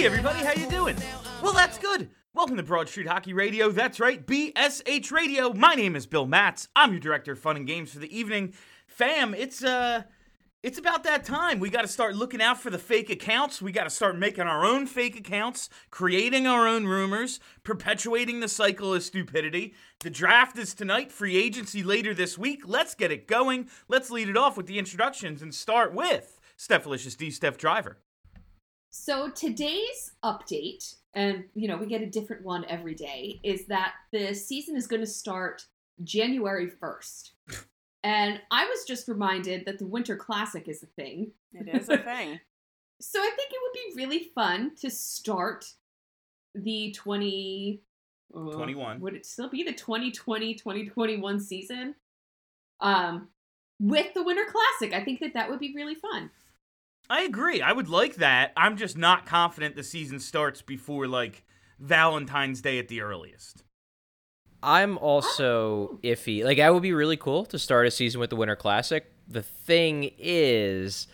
Hey everybody, how you doing? Well, that's good. Welcome to Broad Street Hockey Radio. That's right, BSH Radio. My name is Bill Matz. I'm your director of fun and games for the evening. Fam, it's uh it's about that time. We got to start looking out for the fake accounts. We got to start making our own fake accounts, creating our own rumors, perpetuating the cycle of stupidity. The draft is tonight, free agency later this week. Let's get it going. Let's lead it off with the introductions and start with Stephalicious D Steph Driver. So today's update, and you know, we get a different one every day, is that the season is going to start January 1st. and I was just reminded that the Winter Classic is a thing. It is a thing. So I think it would be really fun to start the 20 uh, 21. Would it still be the 2020 2021 season? Um with the Winter Classic. I think that that would be really fun. I agree. I would like that. I'm just not confident the season starts before like Valentine's Day at the earliest. I'm also iffy. Like, that would be really cool to start a season with the Winter Classic. The thing is,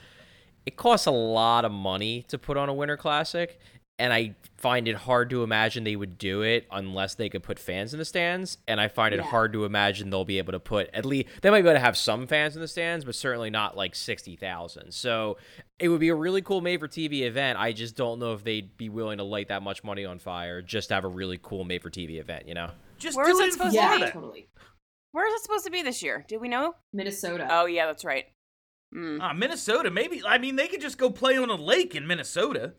it costs a lot of money to put on a Winter Classic, and I find it hard to imagine they would do it unless they could put fans in the stands. And I find it Yeah. hard to imagine they'll be able to put at least they might be able to have some fans in the stands, but certainly not like sixty thousand. So it would be a really cool made for TV event. I just don't know if they'd be willing to light that much money on fire just to have a really cool made for TV event. You know. Just Where do is it it in supposed to be? Totally. Where is it supposed to be this year? Do we know? Minnesota. Oh yeah, that's right. Mm. Ah, Minnesota, maybe. I mean, they could just go play on a lake in Minnesota.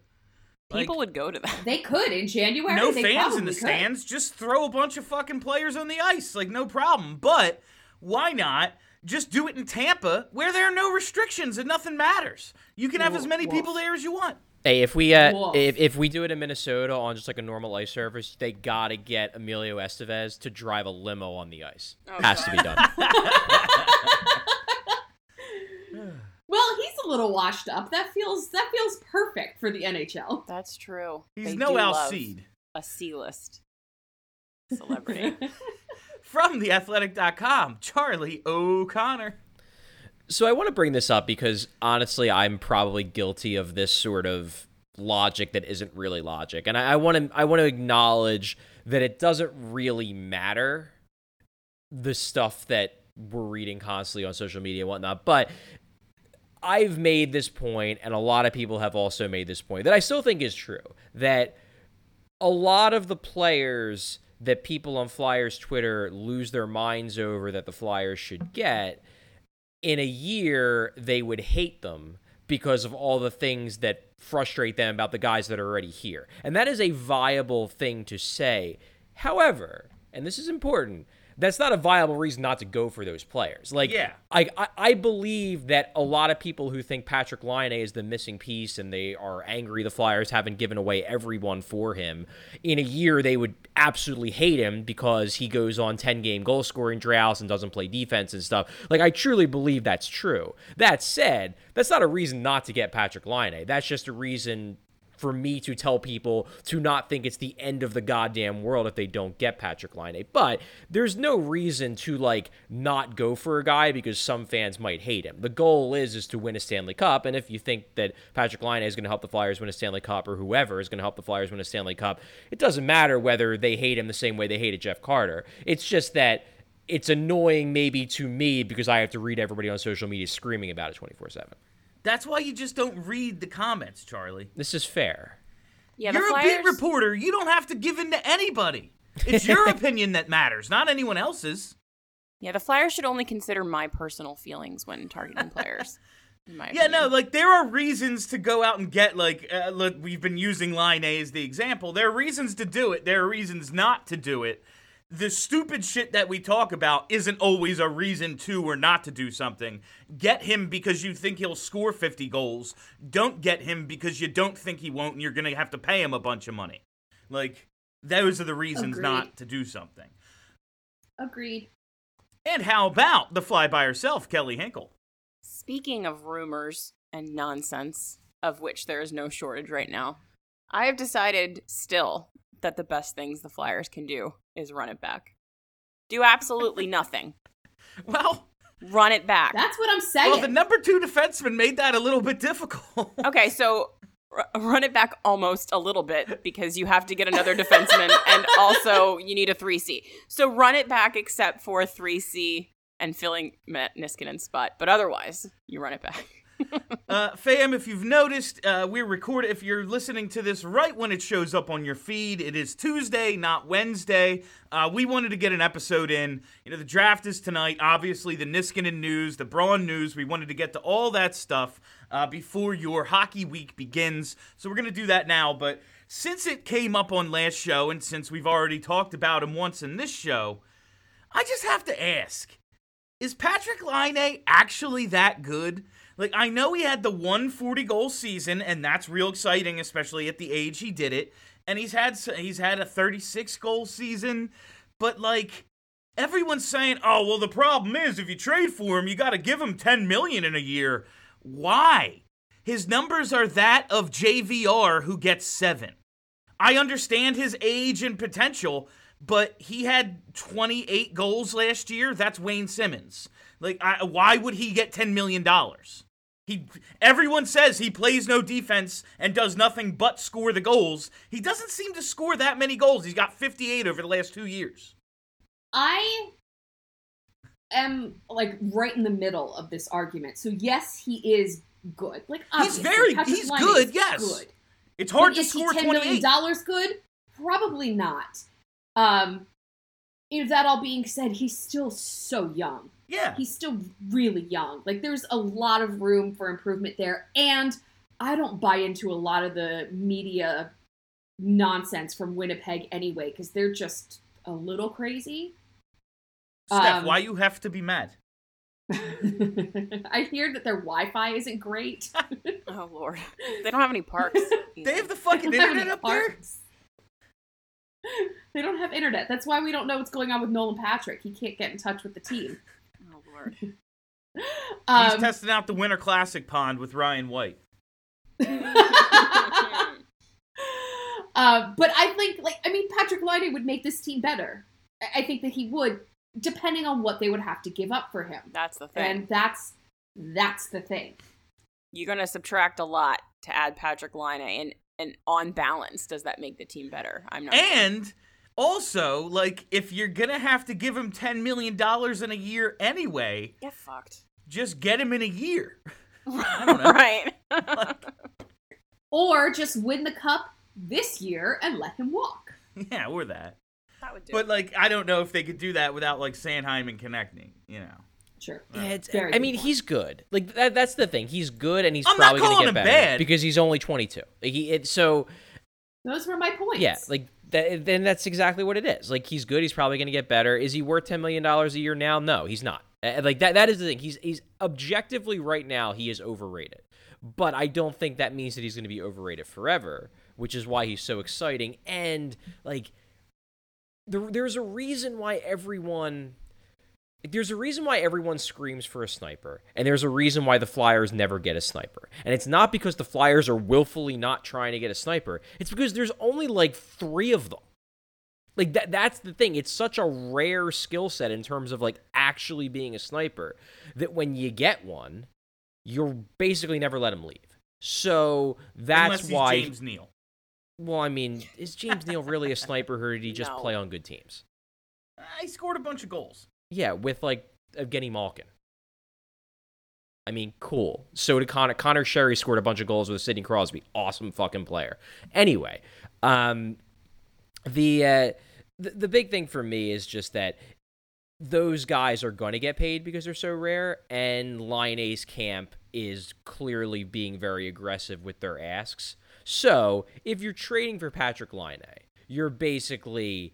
Like, People would go to that. They could in January. no fans in the could. stands. Just throw a bunch of fucking players on the ice. Like, no problem. But why not just do it in Tampa where there are no restrictions and nothing matters? You can have as many people there as you want. Hey, if we uh, if, if we do it in Minnesota on just like a normal ice surface, they gotta get Emilio Estevez to drive a limo on the ice. Oh, Has to be done. Well, he's a little washed up. That feels that feels perfect for the NHL. That's true. He's They no do Al love Seed. A C-list celebrity. From theathletic.com, Charlie O'Connor. So I want to bring this up because honestly, I'm probably guilty of this sort of logic that isn't really logic, and I, I want to I want to acknowledge that it doesn't really matter the stuff that we're reading constantly on social media and whatnot, but I've made this point, and a lot of people have also made this point that I still think is true that a lot of the players that people on Flyers Twitter lose their minds over that the Flyers should get in a year they would hate them because of all the things that frustrate them about the guys that are already here. And that is a viable thing to say. However, and this is important, that's not a viable reason not to go for those players. Like, Yeah. I, I, I believe that a lot of people who think Patrick Laine is the missing piece and they are angry the Flyers haven't given away everyone for him, in a year they would absolutely hate him because he goes on 10 game goal scoring droughts and doesn't play defense and stuff. Like, I truly believe that's true. That said, that's not a reason not to get Patrick Laine. That's just a reason for me to tell people to not think it's the end of the goddamn world if they don't get Patrick Laine. But there's no reason to like not go for a guy because some fans might hate him. The goal is is to win a Stanley Cup, and if you think that Patrick Laine is going to help the Flyers win a Stanley Cup or whoever is going to help the Flyers win a Stanley Cup, it doesn't matter whether they hate him the same way they hated Jeff Carter. It's just that it's annoying maybe to me because I have to read everybody on social media screaming about it 24/7. That's why you just don't read the comments, Charlie. This is fair. Yeah, You're a beat reporter. You don't have to give in to anybody. It's your opinion that matters, not anyone else's. Yeah, the Flyers should only consider my personal feelings when targeting players. in my Yeah, no, like there are reasons to go out and get like uh, look, we've been using Laine as the example. There are reasons to do it. There are reasons not to do it. The stupid shit that we talk about isn't always a reason to or not to do something. Get him because you think he'll score 50 goals. Don't get him because you don't think he won't and you're going to have to pay him a bunch of money. Like those are the reasons Agreed. not to do something. Agreed. And how about the fly by herself, Kelly Hinkle? Speaking of rumors and nonsense, of which there is no shortage right now, I have decided still that the best things the Flyers can do is run it back. Do absolutely nothing. Well, Run it back. That's what I'm saying. well, the number two defenseman made that a little bit difficult. Okay, so r- run it back almost a little bit because you have to get another defenseman and also you need a 3C. So run it back except for 3C and filling Matt Niskanen's spot. But otherwise, you run it back. Uh, fam, if you've noticed, uh, we're recording. If you're listening to this right when it shows up on your feed, it is Tuesday, not Wednesday. Uh, we wanted to get an episode in. You know, the draft is tonight. Obviously, the Niskanen news, the Braun news. We wanted to get to all that stuff uh, before your hockey week begins. So we're gonna do that now. But since it came up on last show, and since we've already talked about him once in this show, I just have to ask: Is Patrick Laine actually that good? Like I know he had the 140 goal season, and that's real exciting, especially at the age he did it. And he's had he's had a 36 goal season, but like everyone's saying, oh well, the problem is if you trade for him, you got to give him 10 million in a year. Why? His numbers are that of JVR, who gets seven. I understand his age and potential, but he had 28 goals last year. That's Wayne Simmons. Like, I, why would he get 10 million dollars? He, everyone says he plays no defense and does nothing but score the goals. He doesn't seem to score that many goals. He's got 58 over the last two years. I am like right in the middle of this argument. So yes, he is good. Like He's very- he's good, yes. Good. It's hard But to is score he ten million 28. dollars good? Probably not. Um, that all being said, he's still so young. Yeah. He's still really young. Like there's a lot of room for improvement there, and I don't buy into a lot of the media nonsense from Winnipeg anyway because they're just a little crazy. Steph, um, why you have to be mad? I hear that their Wi-Fi isn't great. Oh, Lord. They don't have any parks. They have the fucking They have internet any up there? parks. They don't have internet. That's why we don't know what's going on with Nolan Patrick. He can't get in touch with the team. Lord. He's Um, testing out the Winter Classic pond with Ryan White. uh, but I think, like, I mean, Patrick Laine would make this team better. I- I think that he would, depending on what they would have to give up for him. That's the thing. And that's that's the thing. You're going to subtract a lot to add Patrick Laine, and and on balance, does that make the team better? I'm not. And also, like, if you're gonna have to give him ten million dollars in a year anyway, Get fucked. just get him in a year. I don't know. right. Or just win the cup this year and let him walk. yeah, or that. that would do. But like, I don't know if they could do that without like Sanheim and Konecny. You know, Sure. Yeah, it's, Very I mean, point. he's good. Like that, that's the thing. He's good, and he's I'm probably going calling to him get better bad. because he's only 22. Like, He it, so Those were my points. yeah, like that. Then that's exactly what it is. Like he's good. He's probably going to get better. Is he worth 10 million dollars a year now? No, he's not. Like that. That is the thing. He's he's objectively right now he is overrated. But I don't think that means that he's going to be overrated forever, which is why he's so exciting. And like, there, there's a reason why everyone there's a reason why everyone screams for a sniper, and there's a reason why the Flyers never get a sniper. And it's not because the Flyers are willfully not trying to get a sniper. It's because there's only like three of them. Like that that's the thing. It's such a rare skill set in terms of like actually being a sniper that when you get one, you're basically never let him leave. So that's unless he's why James Neal. well, I mean, is James Neal really a sniper or did he just No. play on good teams? Uh, he scored a bunch of goals. Yeah, with like Evgeny Malkin. I mean, cool. So did Connor. Conor Sheary scored a bunch of goals with Sidney Crosby. Awesome fucking player. Anyway, um, the, uh, the the big thing for me is just that those guys are going to get paid because they're so rare, and Laine's camp is clearly being very aggressive with their asks. So if you're trading for Patrick Laine, you're basically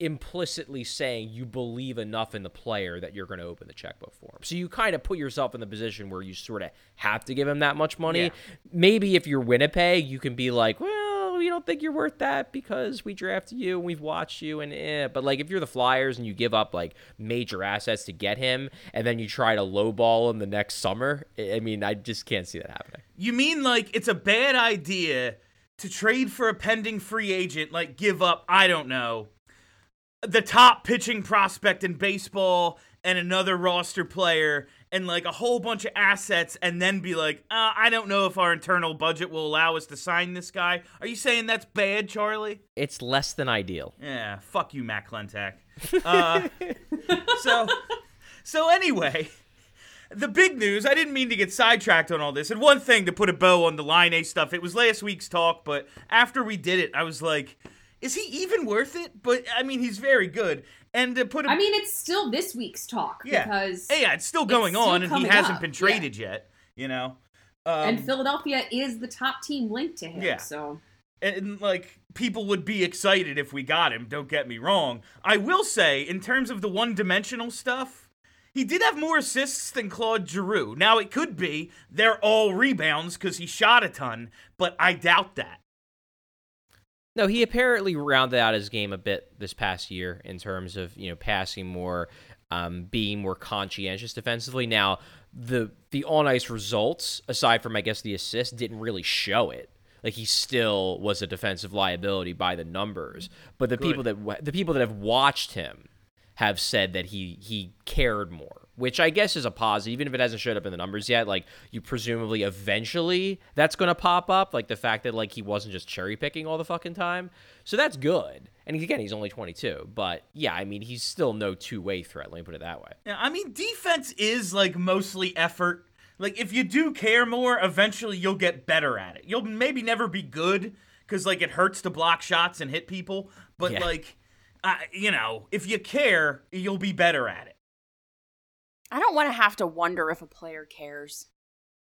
implicitly saying you believe enough in the player that you're going to open the checkbook for him. So you kind of put yourself in the position where you sort of have to give him that much money. Yeah. Maybe if you're Winnipeg, you can be like, well, we don't think you're worth that because we drafted you and we've watched you and eh. But like if you're the Flyers and you give up like major assets to get him and then you try to lowball him the next summer, I I mean, I just can't see that happening. You mean like it's a bad idea to trade for a pending free agent, like give up, I don't know, the top pitching prospect in baseball and another roster player and like a whole bunch of assets and then be like, uh, I don't know if our internal budget will allow us to sign this guy. Are you saying that's bad, Charlie? It's less than ideal. Yeah, fuck you, Matt Klentak. Uh, so, so anyway, the big news. I didn't mean to get sidetracked on all this. And one thing to put a bow on the Laine stuff. It was last week's talk, but after we did it, I was like, is he even worth it? But I mean, he's very good. And to put him, I mean, it's still this week's talk yeah, because Hey, yeah, it's still going still on, and he hasn't up, been yeah. traded yet. You know. Um, and Philadelphia is the top team linked to him. Yeah. So and like people would be excited if we got him don't get me wrong i will say in terms of the one-dimensional stuff he did have more assists than claude giroux now it could be they're all rebounds because he shot a ton but i doubt that No, he apparently rounded out his game a bit this past year in terms of you know passing more, um, being more conscientious defensively. Now, the the on ice results, aside from I guess the assist, didn't really show it. Like he still was a defensive liability by the numbers, but the people that the people that have watched him have said that he he cared more, which I guess is a positive, even if it hasn't showed up in the numbers yet. Like you presumably eventually that's going to pop up, like the fact that like he wasn't just cherry picking all the fucking time. So that's good. And again, he's only 22, but yeah, I mean he's still no two way threat. Let me put it that way. yeah, i mean defense is like mostly effort like if you do care more eventually you'll get better at it you'll maybe never be good because like it hurts to block shots and hit people but Yeah. like uh, you know if you care you'll be better at it I don't want to have to wonder if a player cares.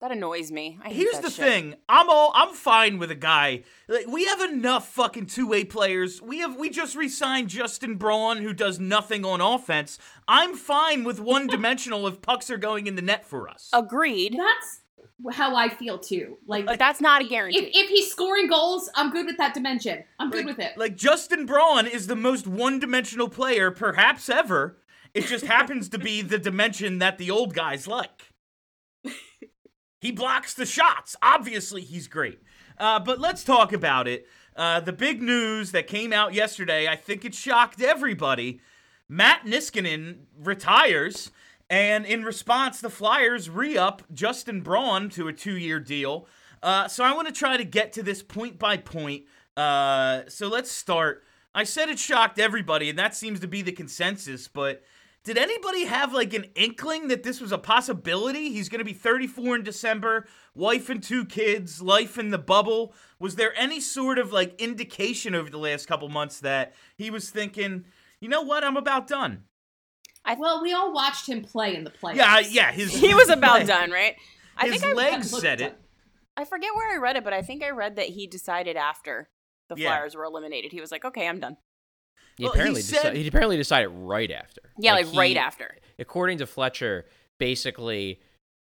That annoys me. I hate Here's that the shit. thing. I'm all I'm fine with a guy. Like we have enough fucking two-way players. We have we just re-signed Justin Braun who does nothing on offense. I'm fine with one-dimensional if pucks are going in the net for us. Agreed. that's how I feel too. Like, But that's not a if, guarantee. if he's scoring goals, I'm good with that dimension. I'm good like, with it. Like Justin Braun is the most one-dimensional player perhaps ever. It just happens to be the dimension that the old guys like. He blocks the shots. Obviously, he's great. Uh, but let's talk about it. Uh, the big news that came out yesterday, I think it shocked everybody. Matt Niskanen retires, and in response, the Flyers re up Justin Braun to a two year deal. Uh, so I want to try to get to this point by point. Uh, so let's start. I said it shocked everybody, and that seems to be the consensus, but did anybody have like an inkling that this was a possibility? He's going to be 34 in December, wife and two kids, life in the bubble. Was there any sort of like indication over the last couple months that he was thinking, you know what, I'm about done? I well, we all watched him play in the playoffs. Yeah, yeah, his he was about leg- done, right? I His think I, legs looked said done. it. I forget where I read it, but I think I read that he decided after the Yeah. Flyers were eliminated. He was like, "Okay, I'm done." He Well, he apparently said- deci- he apparently decided right after. Yeah, like, he- right after. according to Fletcher, basically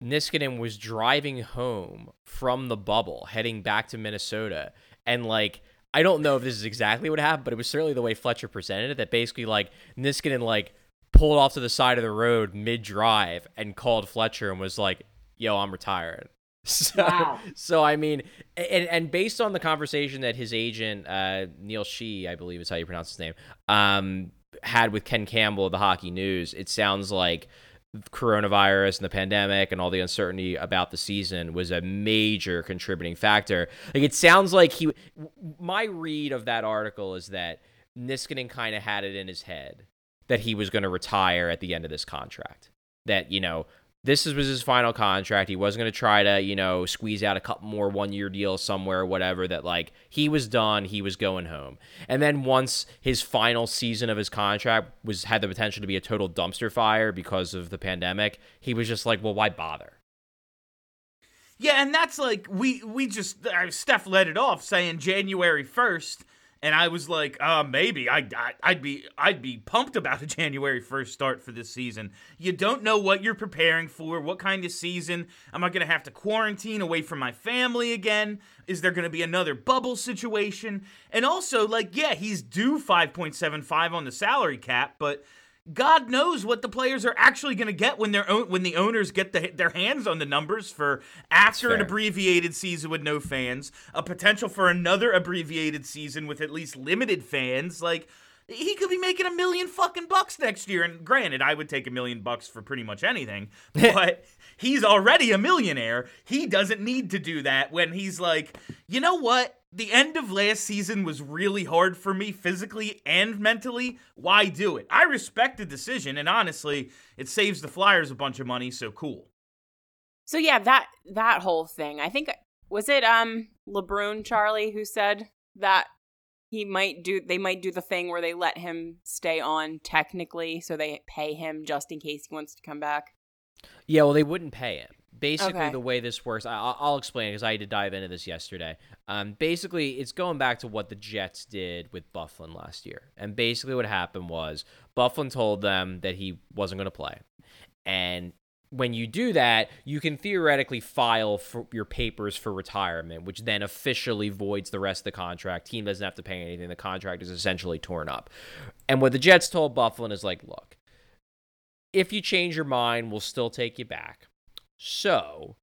Niskanen was driving home from the bubble, heading back to Minnesota, and like I don't know if this is exactly what happened, but it was certainly the way Fletcher presented it. That basically like Niskanen like pulled off to the side of the road mid drive and called Fletcher and was like, "Yo, I'm retiring." So, Wow. so I mean, and and based on the conversation that his agent uh, Neil Shee, I believe is how you pronounce his name, um, had with Ken Campbell of the Hockey News, it sounds like coronavirus and the pandemic and all the uncertainty about the season was a major contributing factor. Like it sounds like he my read of that article is that Niskanen kind of had it in his head that he was going to retire at the end of this contract. That, you know, this was his final contract. He wasn't going to try to, you know, squeeze out a couple more one year deals somewhere or whatever. That like he was done, he was going home. And then once his final season of his contract was had the potential to be a total dumpster fire because of the pandemic, he was just like, well, why bother? Yeah, and that's like we we just uh, Steph let it off saying January first, and I was like, uh, maybe I, I I'd be I'd be pumped about a January first start for this season. You don't know what you're preparing for, what kind of season. Am I gonna have to quarantine away from my family again? Is there gonna be another bubble situation? And also, like, yeah, he's due five point seven five on the salary cap, but God knows what the players are actually going to get when their own when the owners get the, their hands on the numbers for after an abbreviated season with no fans, a potential for another abbreviated season with at least limited fans. Like he could be making a million fucking bucks next year. And granted, I would take a million bucks for pretty much anything, but he's already a millionaire. He doesn't need to do that when he's like, you know what? The end of last season was really hard for me physically and mentally. Why do it? I respect the decision, and honestly, it saves the Flyers a bunch of money, so cool. So yeah, that that whole thing. I think was it um LeBrun Charlie who said that he might do they might do the thing where they let him stay on technically so they pay him just in case he wants to come back. Yeah, well, they wouldn't pay him. Basically, Okay. the way this works, I, I'll- I'll explain because I had to dive into this yesterday. Um, basically, it's going back to what the Jets did with Byfuglien last year. And basically, what happened was Byfuglien told them that he wasn't going to play. And when you do that, you can theoretically file for your papers for retirement, which then officially voids the rest of the contract. Team doesn't have to pay anything. The contract is essentially torn up. And what the Jets told Byfuglien is like, look, if you change your mind, we'll still take you back. So,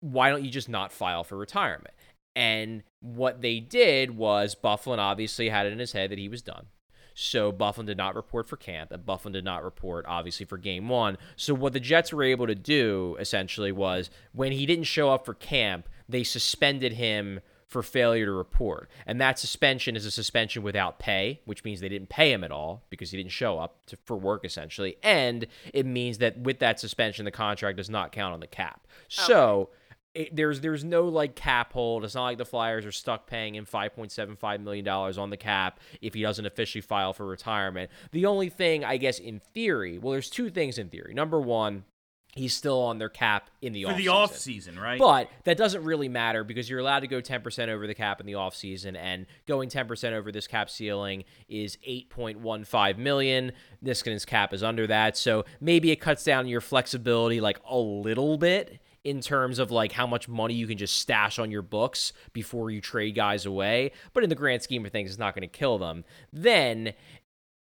why don't you just not file for retirement? And what they did was Byfuglien obviously had it in his head that he was done. So Byfuglien did not report for camp, and Byfuglien did not report, obviously, for game one. So what the Jets were able to do essentially was when he didn't show up for camp, they suspended him for failure to report. And that suspension is a suspension without pay, which means they didn't pay him at all because he didn't show up to, for work essentially. And it means that with that suspension, the contract does not count on the cap. Oh. So it, there's there's no like cap hold. It's not like the Flyers are stuck paying him five point seven five million dollars on the cap if he doesn't officially file for retirement. The only thing I guess in theory, well, there's two things in theory. Number one, he's still on their cap in the For off the off season, right? but that doesn't really matter because you're allowed to go 10% over the cap in the off season, and going 10% over this cap ceiling is 8.15 million. Niskanen's cap is under that, so maybe it cuts down your flexibility like a little bit in terms of like how much money you can just stash on your books before you trade guys away. But in the grand scheme of things, it's not going to kill them. Then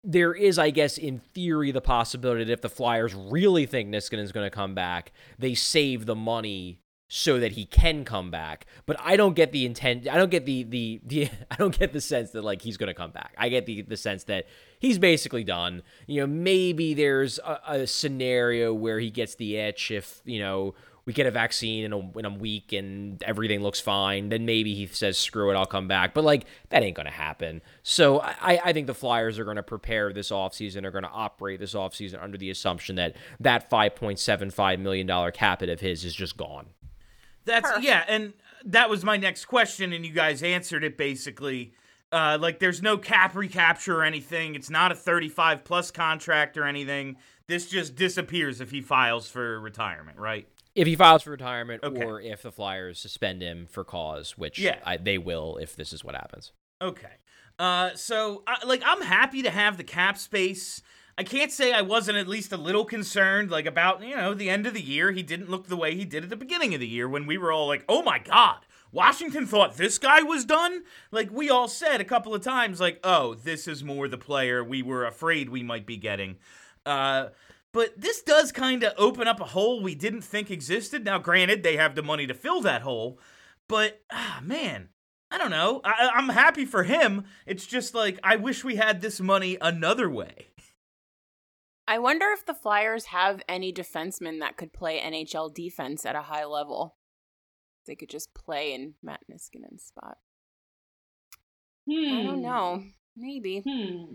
there is, I guess, in theory, the possibility that if the Flyers really think Niskanen is going to come back, they save the money so that he can come back. But I don't get the intent. I don't get the the, the I don't get the sense that like he's going to come back. I get the the sense that he's basically done. You know, maybe there's a, a scenario where he gets the itch if you know we get a vaccine in a, in a week and everything looks fine, then maybe he says, screw it, I'll come back. But, like, that ain't going to happen. So I, I think the Flyers are going to prepare this offseason, are going to operate this offseason under the assumption that that $5.75 million cap hit of his is just gone. That's Perfect. yeah, and that was my next question, and you guys answered it basically. Uh, like, there's no cap recapture or anything. It's not a 35 plus contract or anything. This just disappears if he files for retirement, right? If he files for retirement Okay. or if the Flyers suspend him for cause, which Yeah. I, they will if this is what happens. Okay. Uh, so I, like I'm happy to have the cap space. I can't say I wasn't at least a little concerned, like about you know the end of the year. He didn't look the way he did at the beginning of the year when we were all like, "Oh my God, Washington thought this guy was done." Like we all said a couple of times, like, "Oh, this is more the player we were afraid we might be getting." Uh, but this does kind of open up a hole we didn't think existed. Now, granted, they have the money to fill that hole, but ah, man, I don't know. I, I- I'm happy for him. It's just like I wish we had this money another way. I wonder if the Flyers have any defensemen that could play NHL defense at a high level. They could just play in Matt Niskanen's spot. Hmm. I don't know. Maybe. Hmm.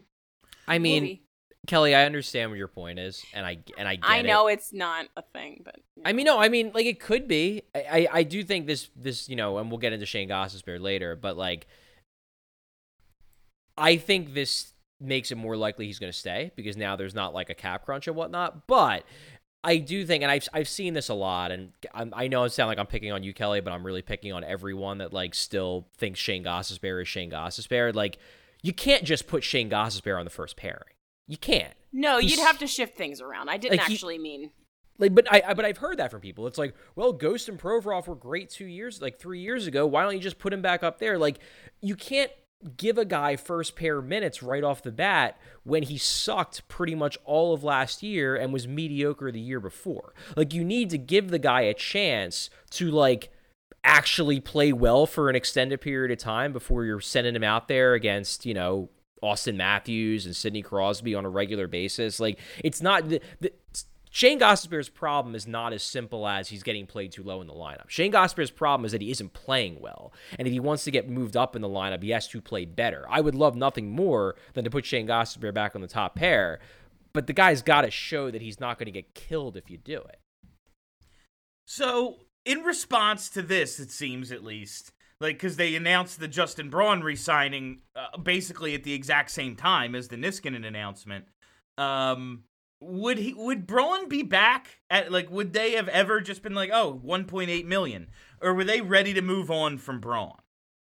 I mean, Maybe. Kelly, I understand what your point is, and I and I get I it. know it's not a thing, but you I mean, no, I mean, like it could be. I, I, I do think this, this, you know, and we'll get into Shane Gostisbehere later, but like, I think this makes it more likely he's going to stay because now there's not like a cap crunch and whatnot. But I do think, and I've I've seen this a lot, and I'm, I know it sounds like I'm picking on you, Kelly, but I'm really picking on everyone that like still thinks Shane Gostisbehere is Shane Gostisbehere. Like, you can't just put Shane Gostisbehere on the first pairing. You can't. no, you'd have to shift things around. I didn't Like, he- actually mean. Like, but I, I, but I've heard that from people. It's like, well, Ghost and Provorov were great two years, like three years ago. Why don't you just put him back up there? Like, you can't give a guy first pair minutes right off the bat when he sucked pretty much all of last year and was mediocre the year before. Like, you need to give the guy a chance to like actually play well for an extended period of time before you're sending him out there against, you know, Auston Matthews and Sidney Crosby on a regular basis. Like, it's not the, the Shane Gostisbehere's problem is not as simple as he's getting played too low in the lineup. Shane Gostisbehere's problem is that he isn't playing well. And if he wants to get moved up in the lineup, he has to play better. I would love nothing more than to put Shane Gostisbehere back on the top pair, but the guy's got to show that he's not going to get killed if you do it. So, in response to this, it seems at least, like, because they announced the Justin Braun re signing uh, basically at the exact same time as the Niskanen announcement. Um, would he would Braun be back at like would they have ever just been like oh 1.8 million or were they ready to move on from Braun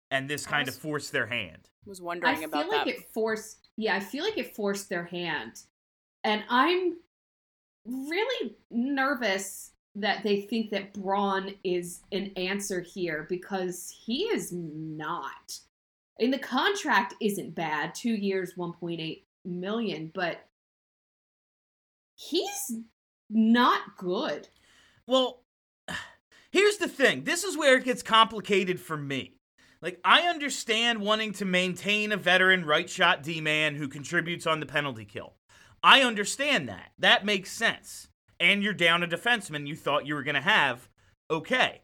and this kind of forced their hand Was wondering I wondering feel about like that. it forced. Yeah, I feel like it forced their hand, and I'm really nervous that they think that Braun is an answer here because he is not. And the contract isn't bad, two years, 1.8 million, but he's not good. Well, here's the thing. This is where it gets complicated for me. Like, I understand wanting to maintain a veteran right shot D man who contributes on the penalty kill. I understand that. That makes sense. And you're down a defenseman you thought you were going to have. Okay.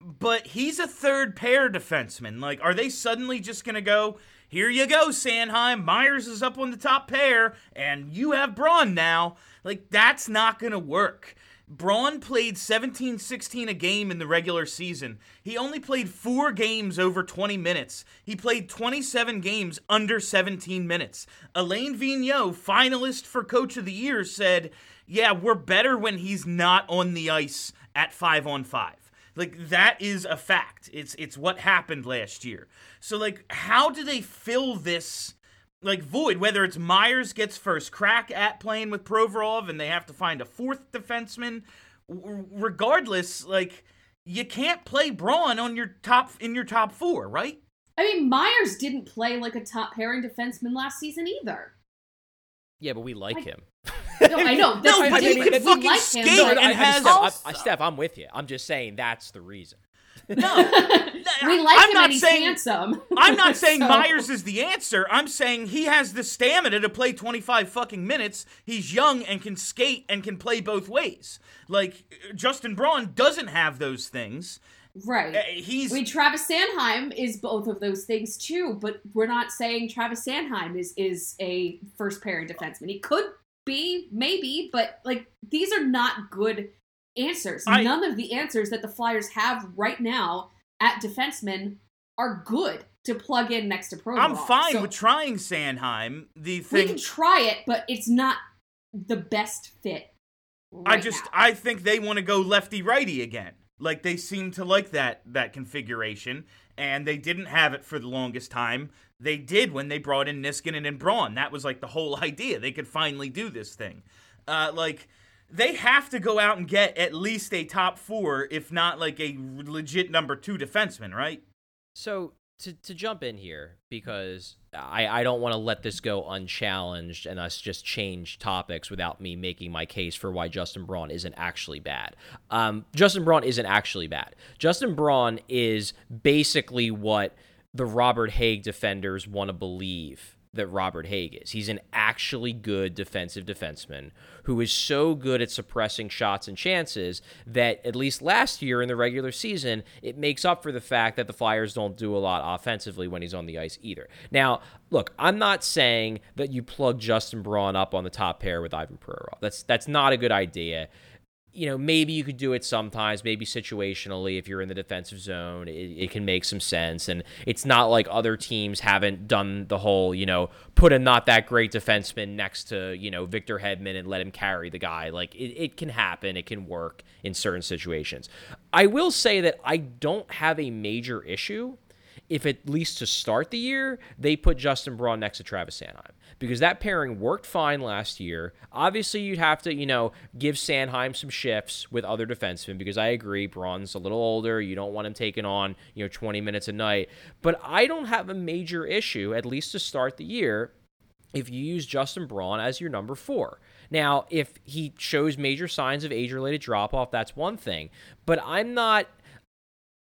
But he's a third pair defenseman. Like, are they suddenly just going to go, here you go, Sanheim. Myers is up on the top pair, and you have Braun now? Like, that's not going to work. Braun played 17 16 a game in the regular season. He only played four games over 20 minutes. He played 27 games under 17 minutes. Alain Vigneault, finalist for Coach of the Year, said, Yeah, we're better when he's not on the ice at five on five. Like that is a fact. It's it's what happened last year. So like how do they fill this like void whether it's Myers gets first crack at playing with Provorov and they have to find a fourth defenseman w- regardless like you can't play Braun on your top in your top 4, right? I mean, Myers didn't play like a top pairing defenseman last season either. Yeah, but we like I- him. No, I know. That's No, but he ridiculous. can We fucking like him, skate but- and I, I, has- I, I, Steph, I'm with you. I'm just saying that's the reason. we like I'm him not saying- handsome. I'm not saying So- Myers is the answer. I'm saying he has the stamina to play 25 fucking minutes. He's young and can skate and can play both ways. Like Justin Braun doesn't have those things. Right. Uh, He's I mean, Travis Sanheim is both of those things too, but we're not saying Travis Sanheim is is a first pairing defenseman. He could be, maybe, but like these are not good answers. I- None of the answers that the Flyers have right now at defenseman are good to plug in next to Provorov. I'm fine So with trying Sanheim. The we thing can try it, but it's not the best fit. I just now. I think they want to go lefty righty again. Like they seem to like that that configuration, and they didn't have it for the longest time. They did when they brought in Niskanen and Braun. That was like the whole idea. They could finally do this thing. Uh, like they have to go out and get at least a top four, if not like a legit number two defenseman, right? So to to jump in here because I I don't want to let this go unchallenged and us just change topics without me making my case for why Justin Braun isn't actually bad. Um, Justin Braun isn't actually bad. Justin Braun is basically what the Robert Hagg defenders want to believe that Robert Hagg is. He's an actually good defensive defenseman who is so good at suppressing shots and chances that at least last year in the regular season, it makes up for the fact that the Flyers don't do a lot offensively when he's on the ice either. Now, look, I'm not saying that you plug Justin Braun up on the top pair with Ivan Provorov. That's that's not a good idea you know, maybe you could do it sometimes, maybe situationally if you're in the defensive zone, it, it, can make some sense. And it's not like other teams haven't done the whole, you know, put a not that great defenseman next to, you know, Victor Hedman and let him carry the guy. Like it, it can happen, it can work in certain situations. I will say that I don't have a major issue if at least to start the year, they put Justin Braun next to Travis Sanheim because that pairing worked fine last year. Obviously, you'd have to, you know, give Sanheim some shifts with other defensemen because I agree, Braun's a little older. You don't want him taking on, you know, 20 minutes a night. But I don't have a major issue, at least to start the year, if you use Justin Braun as your number four. Now, if he shows major signs of age related drop off, that's one thing. But I'm not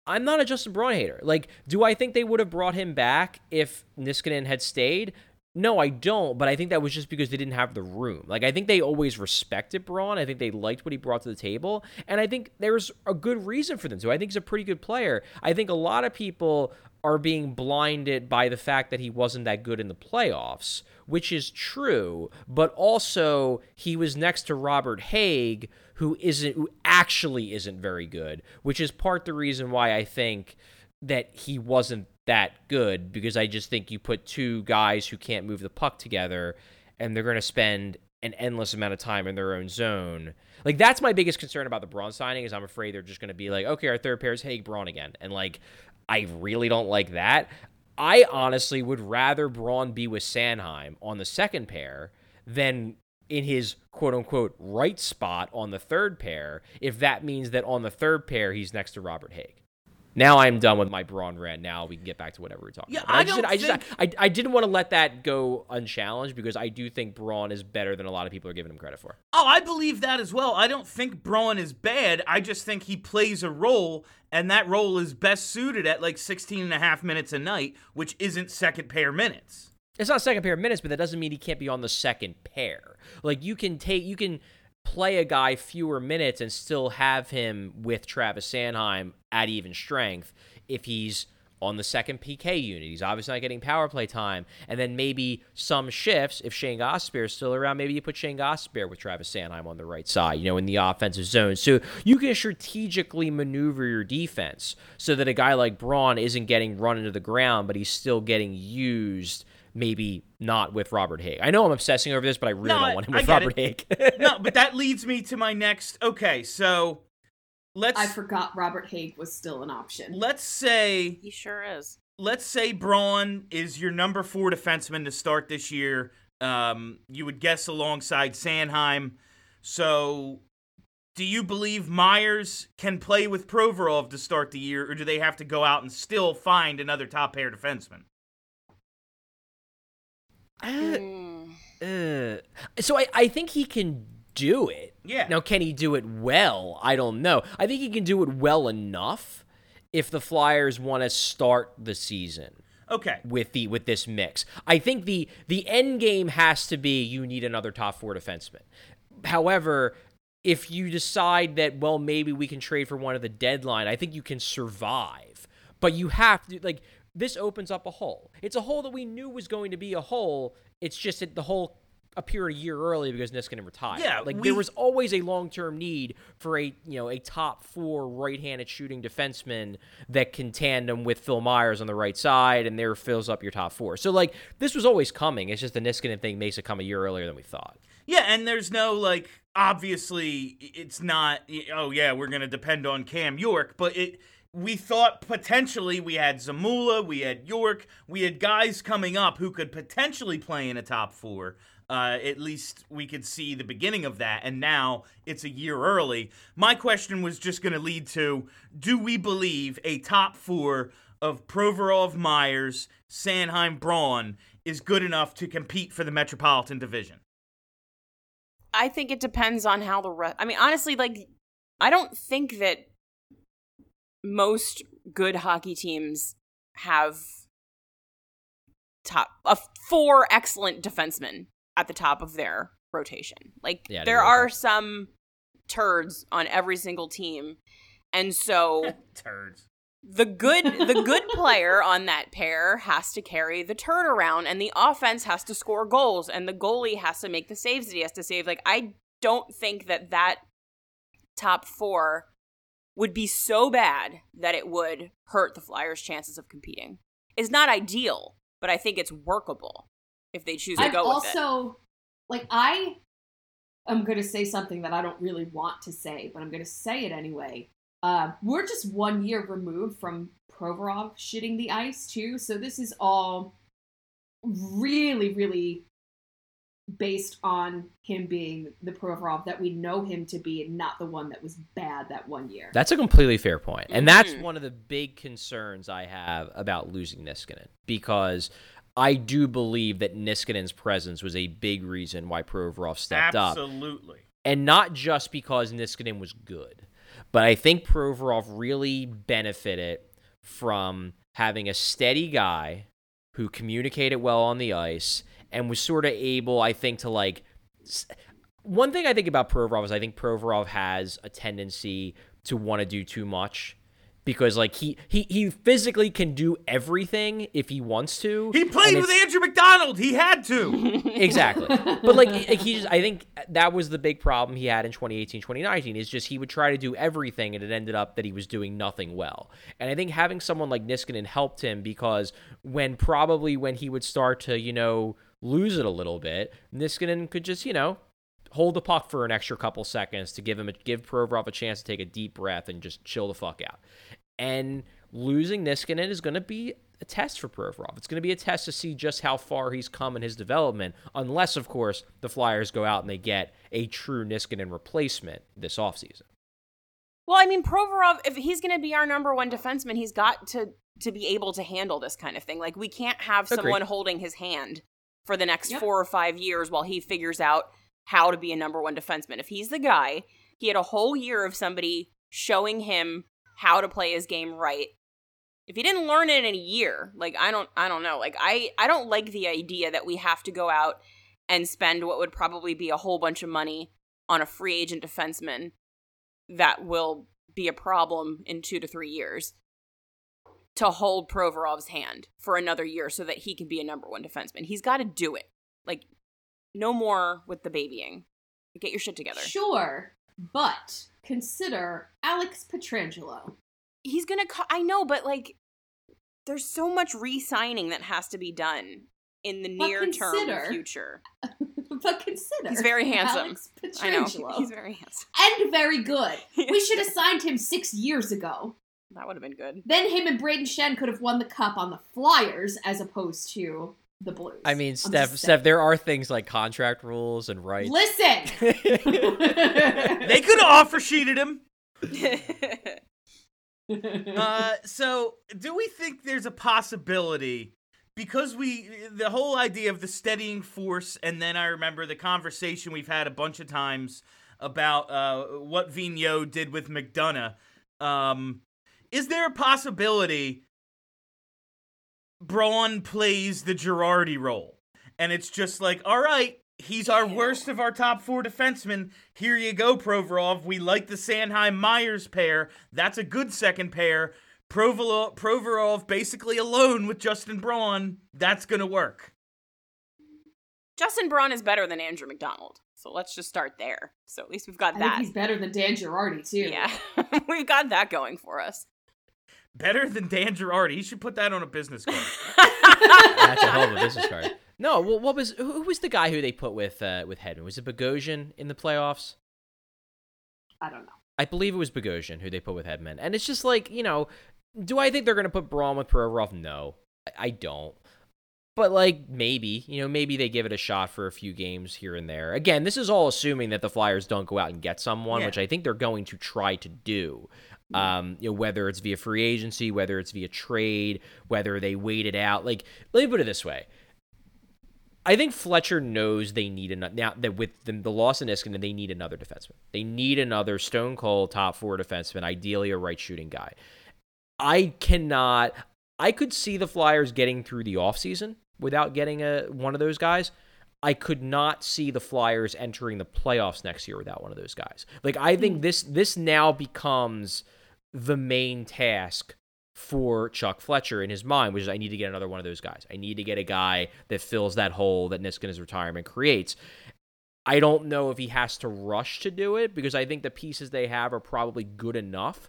I'm not a Justin Braun hater. Like, do I think they would have brought him back if Niskanen had stayed? No, I don't, but I think that was just because they didn't have the room. Like, I think they always respected Braun. I think they liked what he brought to the table. And I think there's a good reason for them to. I think he's a pretty good player. I think a lot of people are being blinded by the fact that he wasn't that good in the playoffs, which is true, but also he was next to Robert Hagg, who isn't who actually isn't very good, which is part the reason why I think that he wasn't that good because I just think you put two guys who can't move the puck together and they're going to spend an endless amount of time in their own zone. Like that's my biggest concern about the Braun signing is I'm afraid they're just going to be like, okay, our third pair is Hagg Braun again, and like I really don't like that. I honestly would rather Braun be with Sanheim on the second pair than in his quote unquote right spot on the third pair if that means that on the third pair he's next to Robert Hagg. Now I'm done with my Braun rant. Now we can get back to whatever we're talking Yeah, about. But I just, I just, think- I, I didn't want to let that go unchallenged because I do think Braun is better than a lot of people are giving him credit for. Oh, I believe that as well. I don't think Braun is bad. I just think he plays a role, and that role is best suited at like 16 and a half minutes a night, which isn't second pair minutes. It's not second pair minutes, but that doesn't mean he can't be on the second pair. Like you can take, you can play a guy fewer minutes and still have him with Travis Sanheim at even strength if he's on the second PK unit. He's obviously not getting power play time. And then maybe some shifts, if Shane Gostisbehere is still around, maybe you put Shane Gostisbehere with Travis Sanheim on the right side, you know, in the offensive zone. So you can strategically maneuver your defense so that a guy like Braun isn't getting run into the ground, but he's still getting used. Maybe not with Robert Hagg. I know I'm obsessing over this, but I really No, don't want him with Robert it. Hagg. no, but that leads me to my next. Okay, so let's I forgot Robert Hagg was still an option. let's say He sure is. let's say Braun is your number four defenseman to start this year. Um, you would guess alongside Sanheim. So, do you believe Myers can play with Provorov to start the year, or do they have to go out and still find another top pair defenseman? Mm. Uh, so I, I think he can do it. Yeah. Now, can he do it well? I don't know. I think he can do it well enough if the Flyers want to start the season Okay. with the with this mix. I think the the end game has to be you need another top four defenseman. However, if you decide that well maybe we can trade for one of the deadline, I think you can survive. But you have to like this opens up a hole. It's a hole that we knew was going to be a hole. It's just that the hole appeared a year early because Niskanen retired. Yeah, like we- there was always a long term need for a you know a top four right handed shooting defenseman that can tandem with Phil Myers on the right side and there fills up your top four. So like this was always coming. It's just the Niskanen thing makes it come a year earlier than we thought. Yeah, and there's no like obviously it's not oh yeah, we're going to depend on Cam York, but it we thought potentially we had Zamula, we had York, we had guys coming up who could potentially play in a top 4. Uh, at least we could see the beginning of that, and now it's a year early. My question was just going to lead to do we believe a top four of Provorov, Myers, Sanheim, Braun is good enough to compete for the Metropolitan Division? I think it depends on how the rest. I mean, honestly, like, I don't think that most good hockey teams have top of four excellent defensemen at the top of their rotation. Like Yeah, there are are. some turds on every single team. And so Turds. the good the good player on that pair has to carry the turn around and the offense has to score goals and the goalie has to make the saves that he has to save like i don't think that that top four would be so bad that it would hurt the flyers chances of competing it's not ideal but i think it's workable if they choose to I've go with it also like I am going to say something that I don't really want to say, but I'm going to say it anyway. Uh, we're just one year removed from Provorov shitting the ice too, so this is all really, really based on him being the Provorov that we know him to be, and not the one that was bad that one year. That's a completely fair point. And that's Mhm. one of the big concerns I have about losing Niskanen because I do believe that Niskanen's presence was a big reason why Provorov stepped up. Absolutely. And not just because Niskanen was good, but I think Provorov really benefited from having a steady guy who communicated well on the ice and was sort of able, I think, to like. One thing I think about Provorov is I think Provorov has a tendency to want to do too much because like he he he physically can do everything if he wants to. He played with Andrew MacDonald. He had to. exactly but like, like he just i think that was the big problem he had in 2018 2019 is just he would try to do everything and it ended up that he was doing nothing well and i think having someone like niskanen helped him because when probably when he would start to you know lose it a little bit niskanen could just you know hold the puck for an extra couple seconds to give him a, give Provorov a chance to take a deep breath and just chill the fuck out and losing Niskanen is going to be a test for Provorov. It's going to be a test to see just how far he's come in his development, unless, of course, the Flyers go out and they get a true Niskanen replacement this offseason. Well, I mean, Provorov, if he's going to be our number one defenseman, he's got to to be able to handle this kind of thing. Like, we can't have Agreed. someone holding his hand for the next Yep. four or five years while he figures out how to be a number one defenseman. If he's the guy, he had a whole year of somebody showing him how to play his game right. If he didn't learn it in a year, like I don't I don't know. Like I I don't like the idea that we have to go out and spend what would probably be a whole bunch of money on a free agent defenseman that will be a problem in two to three years to hold Provorov's hand for another year so that he can be a number one defenseman. He's got to do it. Like, no more with the babying. Get your shit together. Sure, but consider Alex Pietrangelo. He's gonna. Co- I know, but like, there's so much re-signing that has to be done in the But near term future. but consider He's very handsome. Alex I know Pietrangelo. he's very handsome. and very good. We should have signed him six years ago. That would have been good. Then him and Brayden Schenn could have won the cup on the Flyers as opposed to the Blues. I mean, I'm Steph, Steph, there are things like contract rules and rights. Listen. They could have offer sheeted him. Uh, so, do we think there's a possibility because we the whole idea of the steadying force, and then I remember the conversation we've had a bunch of times about uh, what Vigneault did with McDonagh. Um, is there a possibility Braun plays the Girardi role, and it's just like, all right, he's our worst of our top four defensemen. Here you go, Provorov. We like the Sanheim Myers pair. That's a good second pair. Provorov, Provorov basically alone with Justin Braun. That's gonna work. Justin Braun is better than Andrew MacDonald. So let's just start there. So at least we've got I think that. he's better than Dan Girardi too. Yeah. we've got that going for us. Better than Dan Girardi. He should put that on a business card. That's a hell of a business card. No, well, what was who who was the guy who they put with uh, with Hedman? Was it Bogosian in the playoffs? I don't know. I believe it was Bogosian who they put with Hedman. And it's just like, you know, do I think they're going to put Braun with Provorov? No, I- I don't. But, like, maybe, you know, maybe they give it a shot for a few games here and there. Again, this is all assuming that the Flyers don't go out and get someone, Yeah. which I think they're going to try to do. Um, you know, whether it's via free agency, whether it's via trade, whether they wait it out. Like, let me put it this way. I think Fletcher knows they need another. Now that with the, the loss in Niskanen, they need another defenseman. They need another stone cold top four defenseman, ideally a right shooting guy. I cannot. I could see the Flyers getting through the offseason without getting a one of those guys. I could not see the Flyers entering the playoffs next year without one of those guys. Like I think hmm. this this now becomes the main task for Chuck Fletcher in his mind, which is I need to get another one of those guys. I need to get a guy that fills that hole that Niskanen' retirement creates. I don't know if he has to rush to do it because I think the pieces they have are probably good enough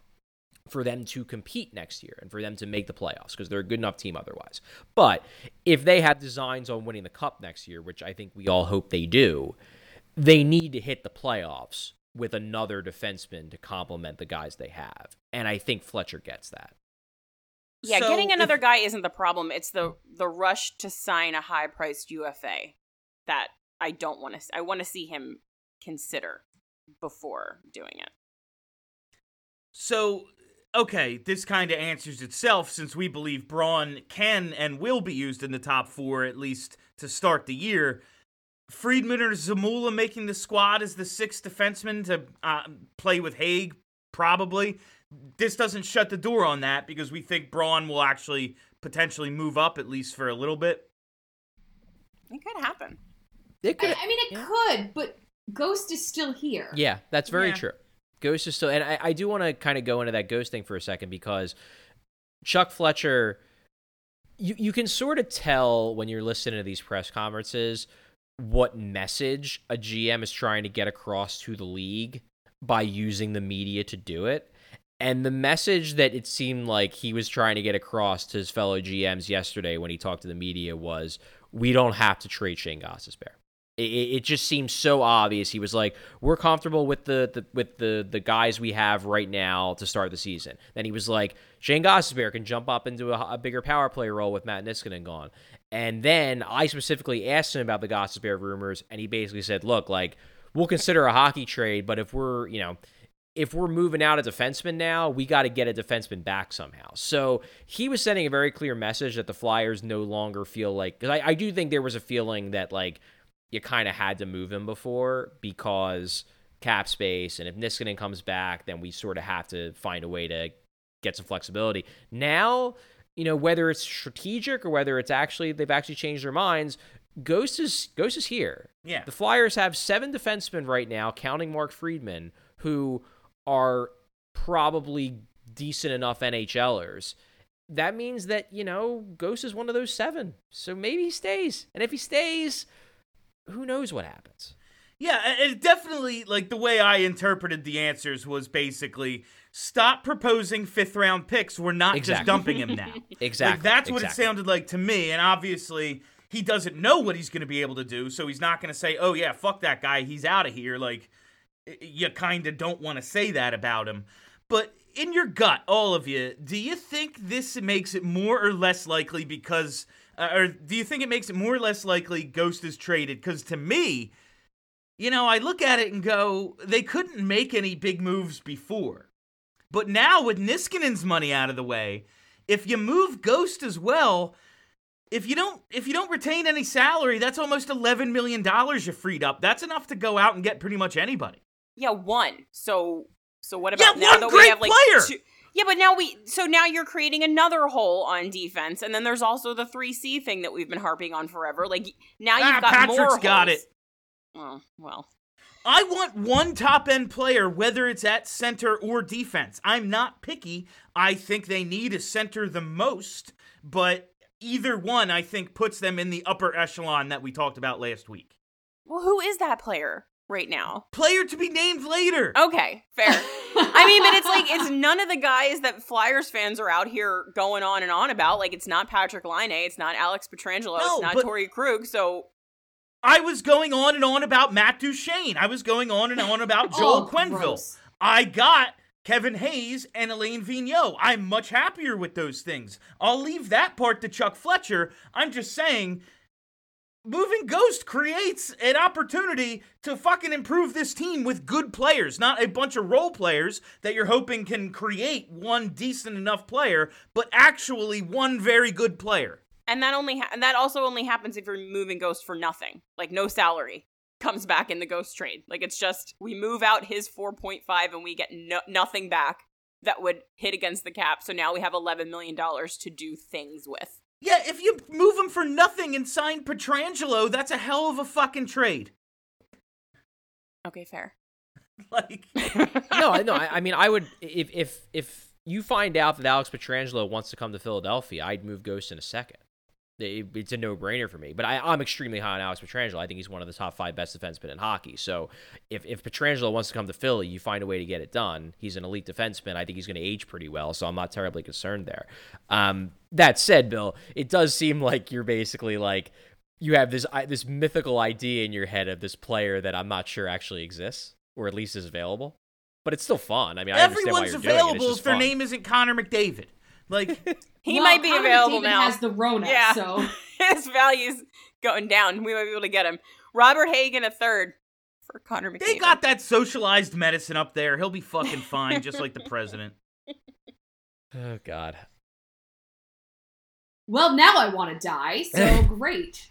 for them to compete next year and for them to make the playoffs because they're a good enough team otherwise. But if they have designs on winning the cup next year, which I think we all hope they do, they need to hit the playoffs with another defenseman to complement the guys they have. And I think Fletcher gets that. Yeah, So getting if- another guy isn't the problem. It's the the rush to sign a high priced UFA that I don't want to. I want to see him consider before doing it. So, okay, this kind of answers itself since we believe Braun can and will be used in the top four, at least to start the year. Friedman or Zamula making the squad as the sixth defenseman to uh, play with Hagg, probably. This doesn't shut the door on that because we think Braun will actually potentially move up at least for a little bit. It could happen. It I, I mean, it could, but Ghost is still here. Yeah, that's very Yeah. true. Ghost is still, and I, I do want to kind of go into that Ghost thing for a second because Chuck Fletcher, you you can sort of tell when you're listening to these press conferences what message a GM is trying to get across to the league by using the media to do it. And the message that it seemed like he was trying to get across to his fellow GMs yesterday when he talked to the media was, "We don't have to trade Shane Gostisbehere." It, it it just seems so obvious. He was like, "We're comfortable with the, the with the the guys we have right now to start the season." Then he was like, "Shane Gostisbehere can jump up into a, a bigger power play role with Matt Niskanen gone." And then I specifically asked him about the Gostisbehere rumors, and he basically said, "Look, like we'll consider a hockey trade, but if we're you know." If we're moving out a defenseman now, we got to get a defenseman back somehow. So he was sending a very clear message that the Flyers no longer feel like. Because I, I do think there was a feeling that like you kind of had to move him before because cap space, and if Niskanen comes back, then we sort of have to find a way to get some flexibility. Now, you know, whether it's strategic or whether it's actually they've actually changed their minds, Ghost is Ghost is here. Yeah. The Flyers have seven defensemen right now, counting Mark Friedman, who are probably decent enough NHLers. That means that, you know, Ghost is one of those seven. So maybe he stays. And if he stays, who knows what happens? Yeah, and it definitely like the way I interpreted the answers was basically stop proposing fifth round picks. We're not just dumping him now. Exactly. Like that's what exactly. it sounded like to me. And obviously he doesn't know what he's going to be able to do, so he's not going to say, "Oh yeah, fuck that guy. He's out of here." Like you kind of don't want to say that about him. But in your gut, all of you, do you think this makes it more or less likely because uh, or do you think it makes it more or less likely Ghost is traded? Because to me, you know, I look at it and go, they couldn't make any big moves before. But now with Niskanen's money out of the way, if you move Ghost as well, if you don't if you don't retain any salary, that's almost 11 million dollars you freed up. That's enough to go out and get pretty much anybody. Yeah, one. So so what Yeah, about now one that great we have like player! two? Yeah, but now we so now you're creating another hole on defense, and then there's also the three C thing that we've been harping on forever. Like now you've Ah, got Patrick's more. got holes. it. Oh well. I want one top end player, whether it's at center or defense. I'm not picky. I think they need a center the most, but either one I think puts them in the upper echelon that we talked about last week. Well, who is that player right now? Player to be named later. Okay, fair. I mean, but it's like it's none of the guys that Flyers fans are out here going on and on about. Like it's not Patrick Laine, it's not Alex Pietrangelo, No, it's not Torey Krug. So I was going on and on about Matt Duchene. I was going on and on about Joel Oh, Quenneville. gross. I got Kevin Hayes and Alain Vigneault. I'm much happier with those things. I'll leave that part to Chuck Fletcher. I'm just saying, moving Ghost creates an opportunity to fucking improve this team with good players, not a bunch of role players that you're hoping can create one decent enough player, but actually one very good player. and that only ha- and that also only happens if you're moving Ghost for nothing, like no salary comes back in the Ghost trade. Like it's just we move out his 4.5 and we get no- nothing back that would hit against the cap. So now we have 11 million dollars to do things with. Yeah, if you move him for nothing and sign Pietrangelo, that's a hell of a fucking trade. Okay, fair. Like, no, I- no. I, I mean, I would if if if you find out that Alex Pietrangelo wants to come to Philadelphia, I'd move Ghost in a second. It- it's a no brainer for me. But I, I'm extremely high on Alex Pietrangelo. I think he's one of the top five best defensemen in hockey. So if if Pietrangelo wants to come to Philly, you find a way to get it done. He's an elite defenseman. I think he's going to age pretty well. So I'm not terribly concerned there. Um, that said, Bill, it does seem like you're basically like you have this I- this mythical idea in your head of this player that I'm not sure actually exists or at least is available. But it's still fun. I mean, I everyone's it. It's available just if their fun. name isn't Connor McDavid. Like, He Well, might be Connor available McDavid now. Has the Rona, Yeah. so His value's going down. We might be able to get him. Robert Hagen a third for Connor McDavid. they got that socialized medicine up there. He'll be fucking fine, just like the president. Oh God. well now I want to die. So great.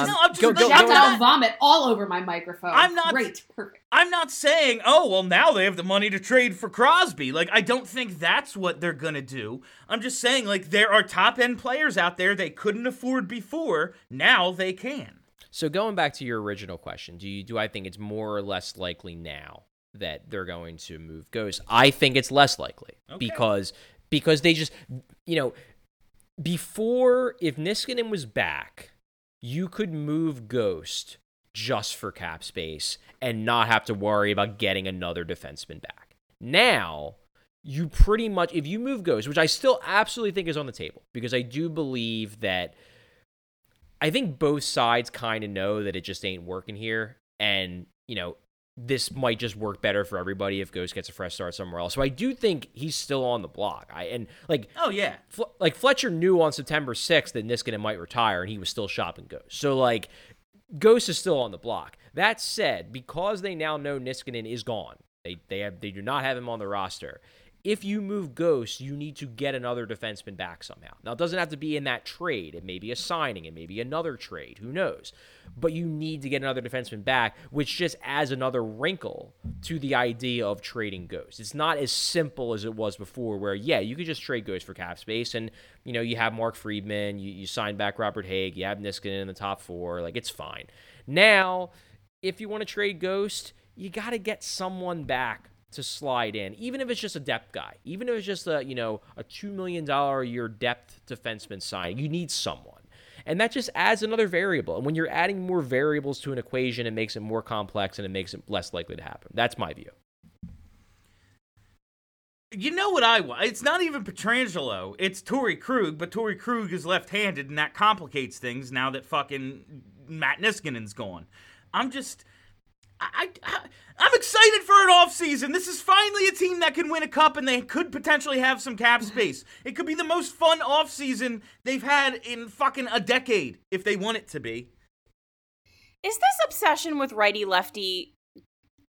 Um, No, I'm just- go, go, Shout go, out- Projectile vomit all over my microphone. I'm not- great. Perfect. I'm not saying, oh, well, now they have the money to trade for Crosby. Like, I don't think that's what they're going to do. I'm just saying, like, there are top end players out there they couldn't afford before. Now they can. So going back to your original question, do you do I think it's more or less likely now that they're going to move Ghost? I think it's less likely Okay. because because they just you know before if Niskanen was back, you could move Ghost just for cap space and not have to worry about getting another defenseman back. Now, you pretty much if you move Ghost, which I still absolutely think is on the table because I do believe that I think both sides kind of know that it just ain't working here. And, you know, this might just work better for everybody if Ghost gets a fresh start somewhere else. So I do think he's still on the block. I and like Oh, yeah. Like Fletcher knew on September 6th that Niskanen might retire and he was still shopping Ghost. So like Ghost is still on the block. That said, because they now know Niskanen is gone, they they have they do not have him on the roster. If you move Ghost, you need to get another defenseman back somehow. Now, it doesn't have to be in that trade. It may be a signing. It may be another trade. Who knows? But you need to get another defenseman back, which just adds another wrinkle to the idea of trading Ghost. It's not as simple as it was before, where, yeah, you could just trade Ghost for cap space and, you know, you have Mark Friedman, you, you sign back Robert Hagg, you have Niskanen in the top four. Like, it's fine. Now, if you want to trade Ghost, you got to get someone back to slide in, even if it's just a depth guy, even if it's just a you know a two million dollar a year depth defenseman signing. You need someone, and that just adds another variable. And when you're adding more variables to an equation, it makes it more complex and it makes it less likely to happen. That's my view. You know what I want? It's not even Pietrangelo. It's Torey Krug, but Torey Krug is left-handed, and that complicates things now that fucking Matt Niskanen's gone. I'm just, I, I, I'm excited for an offseason. This is finally a team that can win a cup, and they could potentially have some cap space. It could be the most fun offseason they've had in fucking a decade, if they want it to be. Is this obsession with righty lefty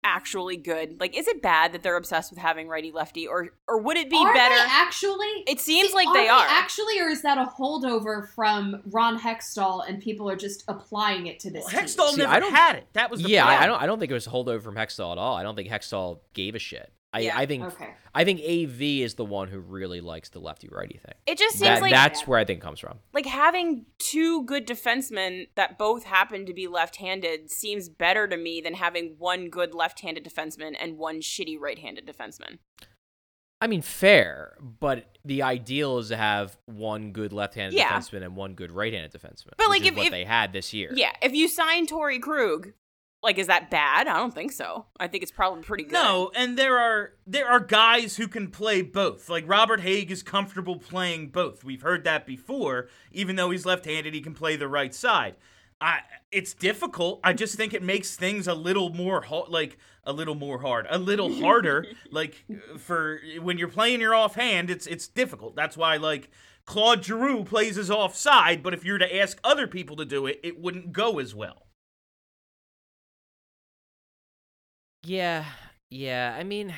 actually good? Like, is it bad that they're obsessed with having righty lefty, or or would it be are better? They actually? It seems Is- like they are. actually, or is that a holdover from Ron Hextall and people are just applying it to this? Well, team? Hextall See, never I don't- had it. That was the yeah, I, I don't. I don't think it was a holdover from Hextall at all. I don't think Hextall gave a shit. I, Yeah. I think. Okay. I think Av is the one who really likes the lefty righty thing. it just seems That, like that's where I think it comes from. like having two good defensemen that both happen to be left-handed seems better to me than having one good left-handed defenseman and one shitty right-handed defenseman. I mean, fair, but the ideal is to have one good left-handed Yeah. defenseman and one good right-handed defenseman. But, like, if- what if- they had this year. Yeah, if you sign Torey Krug, like is that bad? I don't think so. I think it's probably pretty good. No, and there are there are guys who can play both. Like Robert Hagg is comfortable playing both. We've heard that before. Even though he's left-handed, he can play the right side. I it's difficult. I just think it makes things a little more ho- like a little more hard, a little harder. like for when you're playing your offhand, it's it's difficult. That's why like Claude Giroux plays his offside, but if you're to ask other people to do it, it wouldn't go as well. Yeah, yeah. I mean,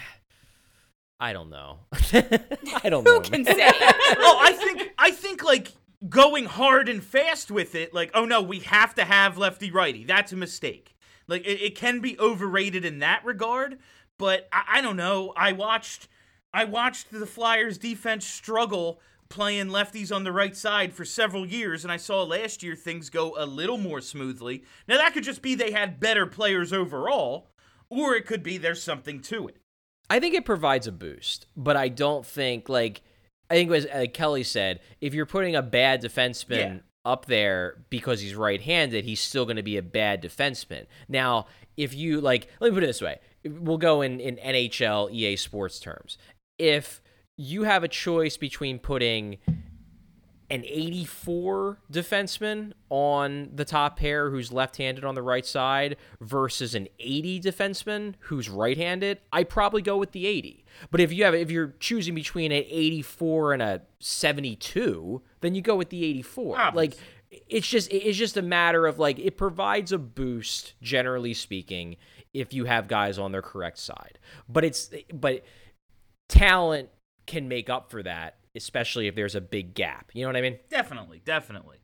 I don't know. I don't know. Who can man. say? oh, I think I think like going hard and fast with it, like, oh no, we have to have lefty righty. That's a mistake. Like it, it can be overrated in that regard, but I, I don't know. I watched I watched the Flyers defense struggle playing lefties on the right side for several years, and I saw last year things go a little more smoothly. Now, that could just be they had better players overall, or it could be there's something to it. I think it provides a boost, but I don't think like I think as uh, Kelly said, if you're putting a bad defenseman Yeah. up there because he's right-handed, he's still going to be a bad defenseman. Now, if you like, let me put it this way: we'll go in in NHL EA Sports terms. If you have a choice between putting an 84 defenseman on the top pair who's left-handed on the right side versus an 80 defenseman who's right-handed, I probably go with the 80. But if you have if you're choosing between an 84 and a 72, then you go with the 84. Like it's just it's just a matter of like it provides a boost generally speaking if you have guys on their correct side. But it's but talent can make up for that, especially if there's a big gap. You know what I mean? Definitely, definitely.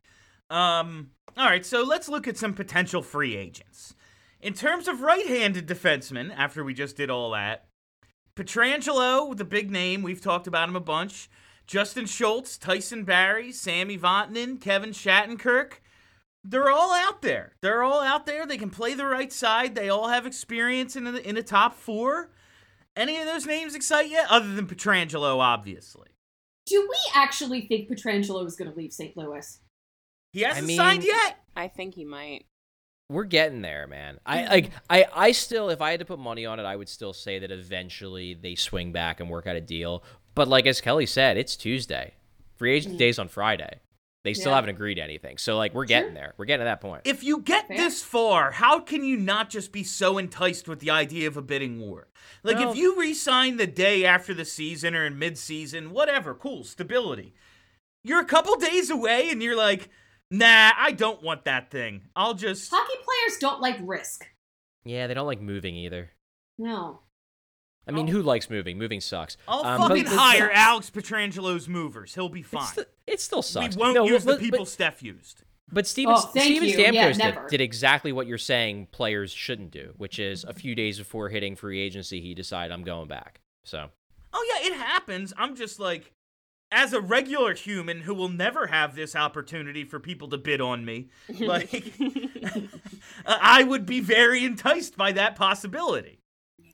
Um, all right, so let's look at some potential free agents. In terms of right-handed defensemen, after we just did all that, Pietrangelo, with the big name, we've talked about him a bunch. Justin Schultz, Tyson Barrie, Sami Vatanen, Kevin Shattenkirk. They're all out there. They're all out there. They can play the right side. They all have experience in the in the top four. Any of those names excite you? Other than Pietrangelo, obviously. Do we actually think Pietrangelo is going to leave St. Louis? He hasn't mean- signed yet. I think he might. We're getting there, man. I hmm. like I I still if I had to put money on it, I would still say that eventually they swing back and work out a deal. But like as Kelly said, it's Tuesday. Free agent hmm. day's on Friday. They still Yeah. haven't agreed to anything. So like we're getting there. We're getting to that point. If you get Fair. this far, how can you not just be so enticed with the idea of a bidding war? Like, Well- if you resign the day after the season or in mid-season, whatever, cool, stability. You're a couple days away, and you're like, nah, I don't want that thing. I'll just. Hockey players don't like risk. yeah, they don't like moving either. No. I mean, Oh. who likes moving? Moving sucks. I'll Um, fucking the- hire Alex Pietrangelo's movers. He'll be fine. st- it still sucks. we won't no, use well, the people But, Steph used. but Steven, Oh, Steven you. Yeah, Stamkos did, did exactly what you're saying players shouldn't do, which is a few days before hitting free agency, he decided I'm going back. So Oh yeah, it happens. I'm just like, as a regular human who will never have this opportunity for people to bid on me, like, I would be very enticed by that possibility.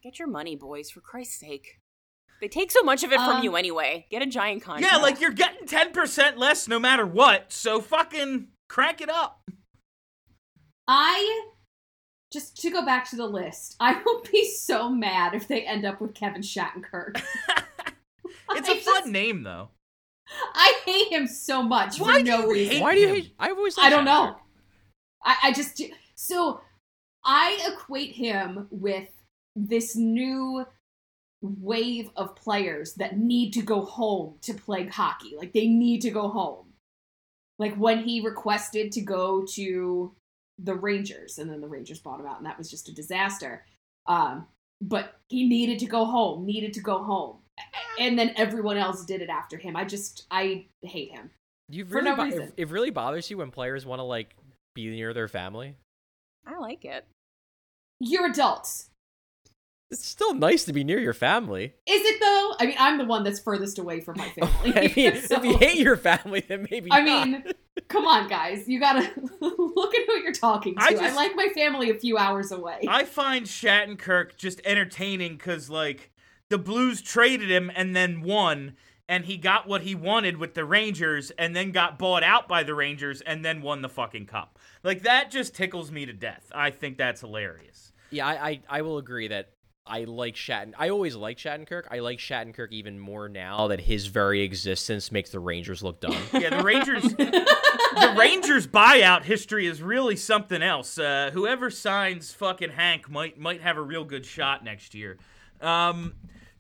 Get your money, boys, for Christ's sake. They take so much of it from Um, you anyway. Get a giant contract. Yeah, like you're getting ten percent less no matter what. So fucking crank it up. I just to go back to the list, I will be so mad if they end up with Kevin Shattenkirk. It's a fun name though. I hate him so much Why for no reason. hate why do you him. hate? I've always I don't know. I, I just so I equate him with this new wave of players that need to go home to play hockey. Like they need to go home. Like when he requested to go to the Rangers, and then the Rangers bought him out, and that was just a disaster. Um, but he needed to go home, needed to go home, and then everyone else did it after him. I just I hate him. You For no bo- reason. it, it really bothers you when players want to like be near their family. I like it. You're adults. It's still nice to be near your family. Is it though? I mean, I'm the one that's furthest away from my family. I mean, So, if you hate your family, then maybe. I not. mean, come on, guys. You gotta look at who you're talking to. I I, just- like my family a few hours away. I find Shattenkirk just entertaining because like the Blues traded him and then won, and he got what he wanted with the Rangers, and then got bought out by the Rangers, and then won the fucking cup. Like that just tickles me to death. I think that's hilarious. yeah, I, I I will agree that I like Shatten. I always like Shattenkirk. I like Shattenkirk even more now that his very existence makes the Rangers look dumb. Yeah, the Rangers. the Rangers buyout history is really something else. Uh, whoever signs fucking Hank might might have a real good shot next year. Um,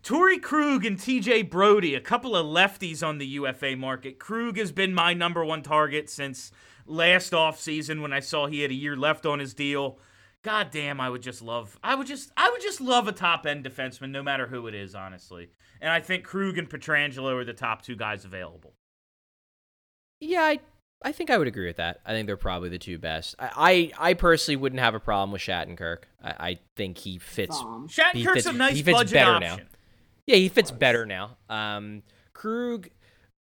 Torey Krug and TJ Brodie, a couple of lefties on the UFA market. Krug has been my number one target since last offseason when I saw he had a year left on his deal. God damn, I would just love I would just I would just love a top end defenseman no matter who it is, honestly. And I think Krug and Pietrangelo are the top two guys available. yeah, I I think I would agree with that. I think they're probably the two best. I I, I personally wouldn't have a problem with Shattenkirk. I, I think he fits. Bomb. He Shattenkirk's fits- a nice he fits budget better option. now. Yeah, he fits better now. Um, Krug,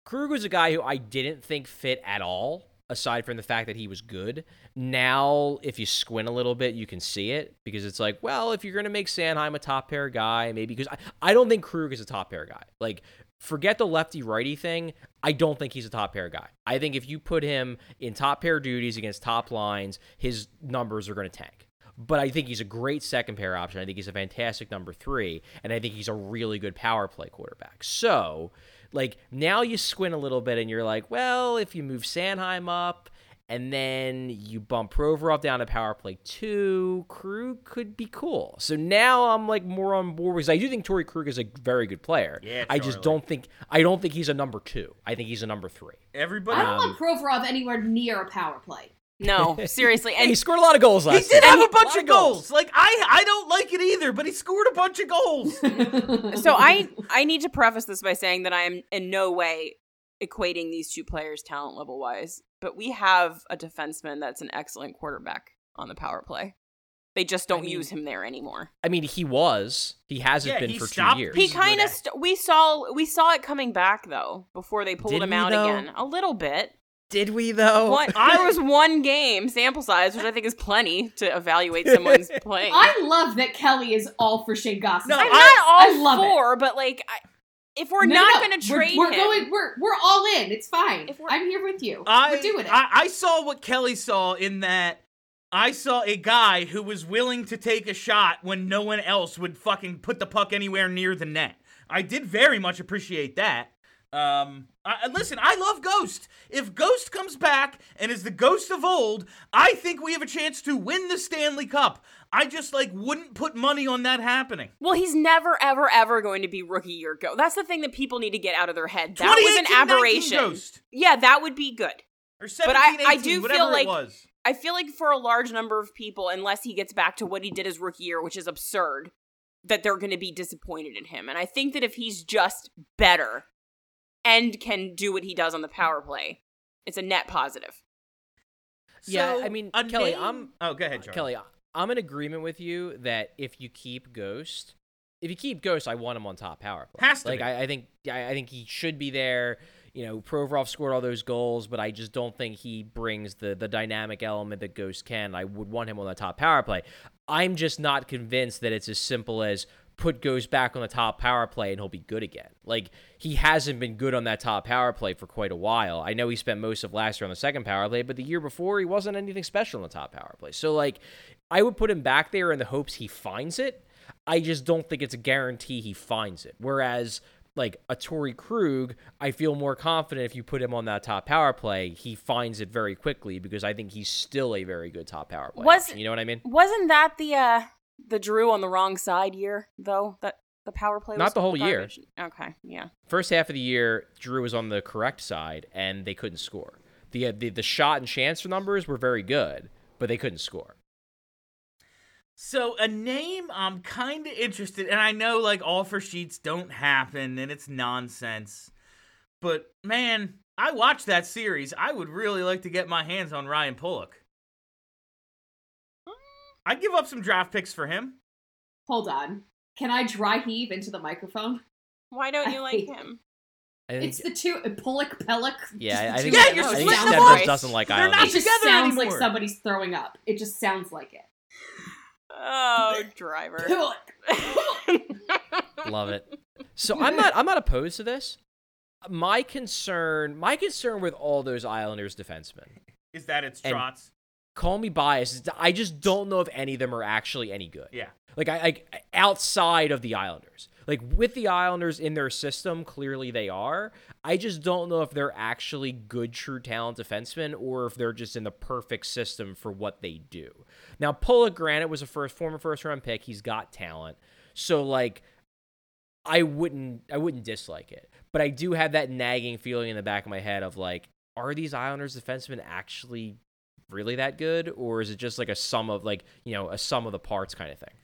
Krug was a guy who I didn't think fit at all, aside from the fact that he was good. Now, if you squint a little bit, you can see it because it's like, well, if you're going to make Sanheim a top pair guy, maybe because I, I don't think Krug is a top pair guy. Like, forget the lefty righty thing. I don't think he's a top pair guy. I think if you put him in top pair duties against top lines, his numbers are going to tank. But I think he's a great second pair option. I think he's a fantastic number three, and I think he's a really good power play quarterback. So, like now you squint a little bit and you're like, well, if you move Sanheim up and then you bump Provorov down to power play two, Krug could be cool. So now I'm like more on board because I do think Torey Krug is a very good player. Yeah, I just don't think I don't think he's a number two. I think he's a number three. Everybody. I don't Um, want Provorov anywhere near a power play. No, seriously. And he scored a lot of goals he did year. have a Lot bunch of goals. Like I, I don't like it either, but he scored a bunch of goals. so I I need to preface this by saying that I am in no way equating these two players talent level wise, but we have a defenseman that's an excellent quarterback on the power play. They just don't I mean- use him there anymore. I mean, he was. He hasn't Yeah, been he for stopped two years. He kind of st- we saw we saw it coming back though before they pulled Did him out though? again a little bit. Did we though? One, I- was one game sample size, which I think is plenty to evaluate someone's playing. I love that Kelly is all for Shane Goss. No, I'm I- not all I love it. for, but like, I, if we're No, not no, going to we're- we're, him, going. We're we're all in. It's fine. If I'm here with you. I, we're doing it. I, I saw what Kelly saw in that I saw a guy who was willing to take a shot when no one else would fucking put the puck anywhere near the net. I did very much appreciate that. Um, I, listen, I love Ghost. If Ghost comes back and is the Ghost of old, I think we have a chance to win the Stanley Cup. I just like wouldn't put money on that happening. well, he's never, ever, ever going to be rookie year go. That's the thing that people need to get out of their head. That was an aberration. Ghost. Yeah, that would be good. Or But I- 17, I do feel like- it was. I feel like for a large number of people, unless he gets back to what he did his rookie year, which is absurd, that they're going to be disappointed in him. And I think that if he's just better and can do what he does on the power play, it's a net positive. Yeah, So, I mean, a Kelly, name- I'm- Oh, go ahead, Charlie. Kelly, I- I'm in agreement with you that if you keep Ghost, if you keep Ghost, I want him on top power play. Has to like be. I, I think I, I think he should be there. You know, Provorov scored all those goals, but I just don't think he brings the the dynamic element that Ghost can. I would want him on the top power play. I'm just not convinced that it's as simple as put goes back on the top power play and he'll be good again. Like he hasn't been good on that top power play for quite a while. I know he spent most of last year on the second power play, but the year before he wasn't anything special on the top power play. So like I would put him back there in the hopes he finds it. I just don't think it's a guarantee he finds it. Whereas like a Torey Krug, I feel more confident if you put him on that top power play, he finds it very quickly because I think he's still a very good top power play. Was- option. you know what I mean? Wasn't that the uh the Drew on the wrong side year though? That the power play was Not the whole year. Okay, yeah. First half of the year, Drew was on the correct side and they couldn't score. The uh, the, the shot and chance numbers were very good, but they couldn't score. So a name I'm kind of interested, and I know like offer sheets don't happen, and it's nonsense. But man, I watched that series. I would really like to get my hands on Ryan Pulock. I'd give up some draft picks for him. Hold on. Can I dry heave into the microphone? Why don't you I like him? I think, It's the two Pulock Pelech. yeah, I think, two Yeah, you're. I think splitting them Stephens doesn't like They're Islanders. not It just together sounds like somebody's throwing up. It just sounds like it. Oh, driver. Love it. So I'm not I'm not opposed to this. My concern my concern with all those Islanders defensemen, Is that it's And- trots? Call me biased, I just don't know if any of them are actually any good. Yeah. Like I like outside of the Islanders. Like with the Islanders in their system, clearly they are. I just don't know if they're actually good true talent defensemen or if they're just in the perfect system for what they do. Now Pulock Granite was a first former first round pick. He's got talent. So like I wouldn't I wouldn't dislike it. But I do have that nagging feeling in the back of my head of like, are these Islanders defensemen actually really that good? Or is it just like a sum of like, you know, a sum of the parts kind of thing?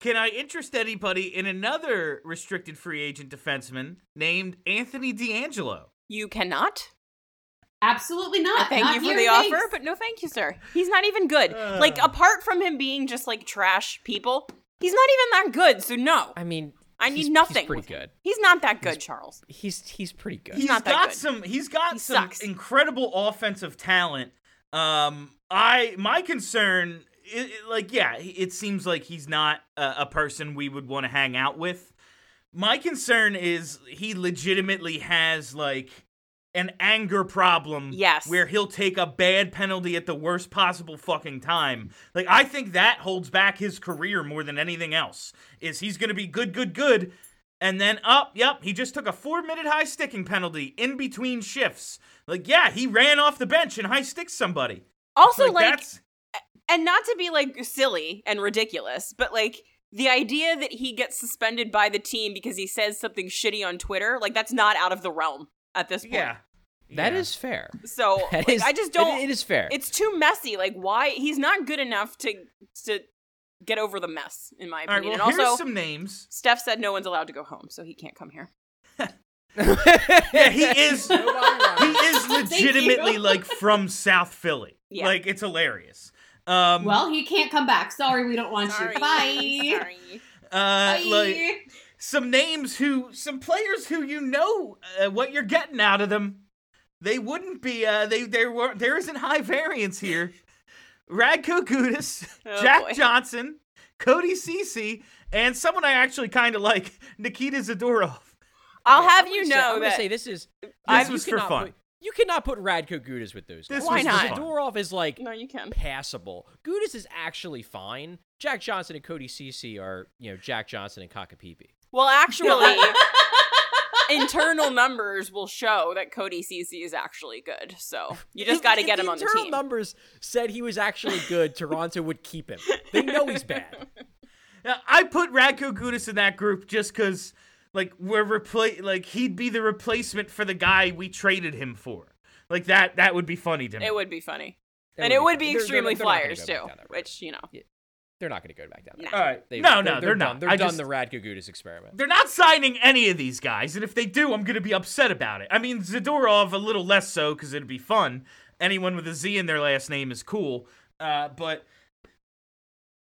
Can I interest anybody in another restricted free agent defenseman named Anthony DeAngelo? You cannot. Absolutely not. Thank Not you for here, the thanks. offer, but no thank you, sir. He's not even good. like Uh. apart from him being just like trash people, he's not even that good. So no. I mean, I need He's- he's nothing. pretty good. He's not that good, Charles. He's he's pretty good. He's not that got good. some. He's got He some sucks. incredible offensive talent. Um, I my concern, i i- like, yeah, it seems like he's not a, a person we would want to hang out with. My concern is he legitimately has like an anger problem. Yes. where he'll take a bad penalty at the worst possible fucking time. Like, I think that holds back his career more than anything else. Is he's gonna be good, good, good. And then up, yep, he just took a four minute high sticking penalty in between shifts. Like, yeah, he ran off the bench and high sticked somebody. Also, like, that's and not to be like silly and ridiculous, but like the idea that he gets suspended by the team because he says something shitty on Twitter, like that's not out of the realm at this point. yeah. That Yeah. is fair. So like, is- I just don't. it is fair. It's too messy. Like why he's not good enough to to get over the mess, in my All right, opinion. well, and here's also, some names. Steph said no one's allowed to go home, so he can't come here. Yeah, he is. he is legitimately like from South Philly. Yeah. Like it's hilarious. Um, Well, he can't come back. Sorry, we don't want Sorry. you. Bye. Sorry. uh, Bye. like some names who, some players who you know uh, what you're getting out of them. They wouldn't be. Uh, they there were there isn't high variance here. Radko Gudas, Oh, Jack boy. Johnson, Cody Cece, and someone I actually kind of like, Nikita Zadorov. I'll have I'm you gonna say- know I'm gonna that say this is This you was for cannot fun. Put, you cannot put Radko Gudas with those. This guys. Why not? Zadorov is like no, you can. passable. Gudas is actually fine. Jack Johnson and Cody Cece are, you know, Jack Johnson and Kakapipi. Well, actually, internal numbers will show that Cody Cece is actually good. So you just got to if get him on the team. internal team. numbers said he was actually good. Toronto would keep him. They know he's bad. Now, I put Radko Gudas in that group just because, like, we're repla- like he'd be the replacement for the guy we traded him for. Like that, that would be funny to me. It would be funny. That and it would fun. be They're- they're- extremely they're Flyers go too, back down that road. which, you know. They're not going to go back down there. All right, They- no, no, they're, they're, not. Done. They're I done just- the Radko Gudas experiment. They're not signing any of these guys, and if they do, I'm gonna be upset about it. I mean, Zadorov a little less so because it'd be fun. Anyone with a Z in their last name is cool, uh, but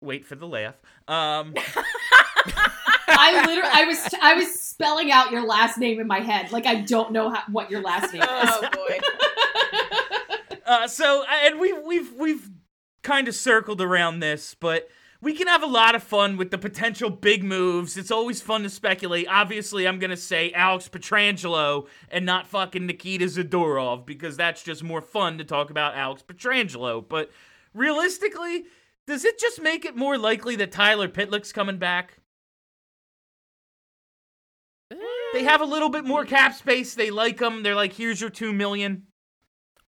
wait for the laugh. Um, I literally, I was, I was spelling out your last name in my head. Like I don't know how, what your last name is. Oh boy. Uh, so and we've we've we've kind of circled around this, but we can have a lot of fun with the potential big moves. It's always fun to speculate. Obviously, I'm gonna say Alex Pietrangelo and not fucking Nikita Zadorov because that's just more fun to talk about Alex Pietrangelo. But realistically, does it just make it more likely that Tyler Pitlick's coming back? They have a little bit more cap space. They like him. They're like, here's your two million.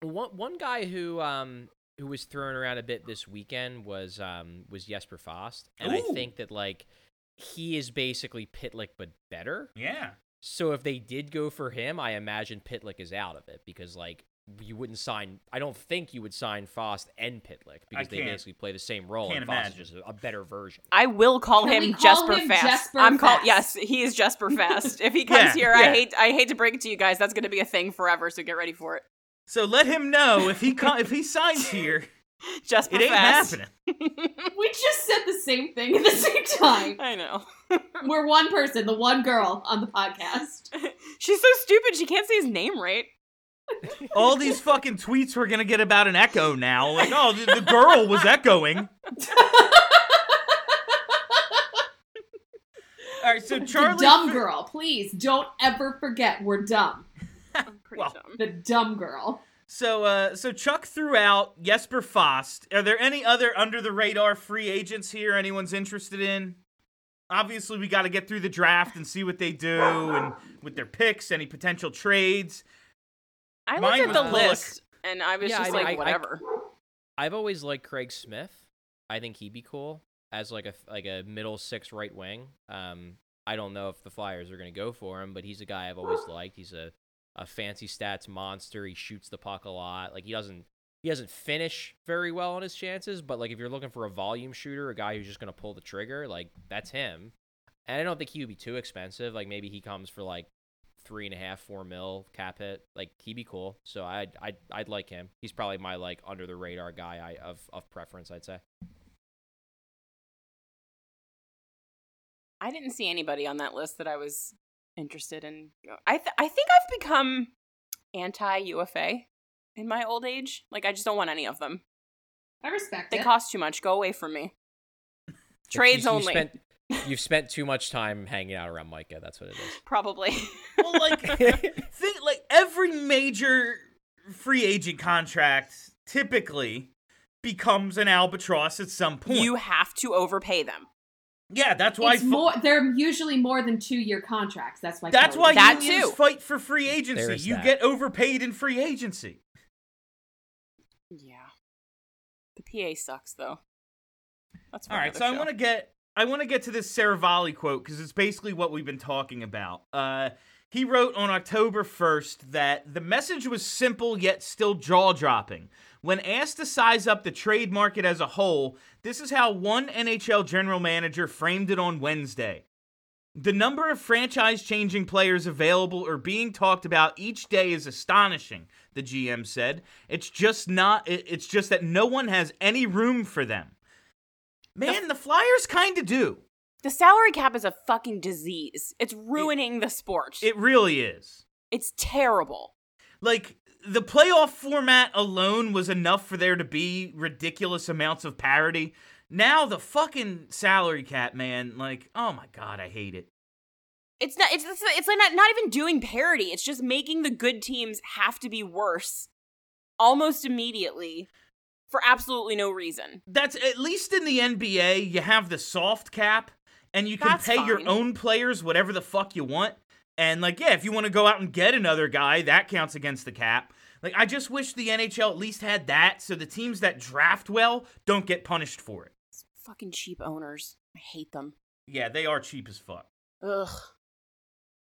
One one guy who um who was thrown around a bit this weekend was um was Jesper Fast, and I think that like he is basically Pitlick but better. Yeah. So if they did go for him, I imagine Pitlick is out of it because like you wouldn't sign. I don't think you would sign Fast and Pitlick because they basically play the same role, can't and Fast imagine. is just a, a better version. I will call Can him call Jesper him Fast. Jesper I'm called yes, he is Jesper Fast. If he comes Yeah, here, yeah. I hate I hate to break it to you guys, that's going to be a thing forever. So get ready for it. So let him know if he co- if he signs here, Jesper it ain't happening. We just said the same thing at the same time. I know. We're one person, the one girl on the podcast. She's so stupid. She can't say his name right. All these fucking tweets we're gonna get about an echo now. Like, oh, the, the girl was echoing. All right, so Charlie. the dumb girl. Please don't ever forget we're dumb. I'm pretty Well, dumb. The dumb girl. So, uh, so Chuck threw out Jesper Fast. Are there any other under the radar free agents here? Anyone's interested in? Obviously, we got to get through the draft and see what they do and with their picks, any potential trades. I looked was at the Bullock. list and I was Yeah, just I mean, like, I- I- whatever. I've always liked Craig Smith. I think he'd be cool as like a like a middle six right wing. Um, I don't know if the Flyers are going to go for him, but he's a guy I've always liked. He's a a fancy stats monster. He shoots the puck a lot. Like he doesn't he doesn't finish very well on his chances, but like if you're looking for a volume shooter, a guy who's just to pull the trigger, like that's him. And I don't think he would be too expensive. Like maybe he comes for like three and a half, four mil cap hit. Like he'd be cool. So I'd I'd I'd like him. He's probably my like under the radar guy I of of preference. I'd say. I didn't see anybody on that list that I was interested in. I th- I think I've become anti UFA in my old age. Like I just don't want any of them. I respect it. They it. cost too much. Go away from me. Trades you- you only. spent- you've spent too much time hanging out around Micah. That's what it is. Probably. Well, like, think like every major free agent contract typically becomes an albatross at some point. you have to overpay them. Yeah, that's why. it's fu- more. They're usually more than two year contracts. That's why. that's why That unions too. fight for free agency. There's you that. get overpaid in free agency. Yeah. The PA sucks though. That's All right, another so I want to get I want to get to this Seravalli quote because it's basically what we've been talking about. Uh, he wrote on October 1st that the message was simple yet still jaw dropping. When asked to size up the trade market as a whole, this is how one NHL general manager framed it on Wednesday. The number of franchise changing players available or being talked about each day is astonishing, the GM said. It's just not it's just that no one has any room for them. Man, the Flyers kind of do. The salary cap is a fucking disease. It's ruining the sport. It really is. it's terrible. Like the playoff format alone was enough for there to be ridiculous amounts of parity. Now the fucking salary cap, man, like, oh my god, I hate it. It's not. It's it's, like not, not even doing parity. It's just making the good teams have to be worse, almost immediately, for absolutely no reason. That's at least in the NBA, you have the soft cap and you can That's pay your own players whatever the fuck you want. And like, yeah, if you want to go out and get another guy, that counts against the cap. Like, I just wish the NHL at least had that so the teams that draft well don't get punished for it. It's fucking cheap owners. I hate them. Yeah, they are cheap as fuck. Ugh.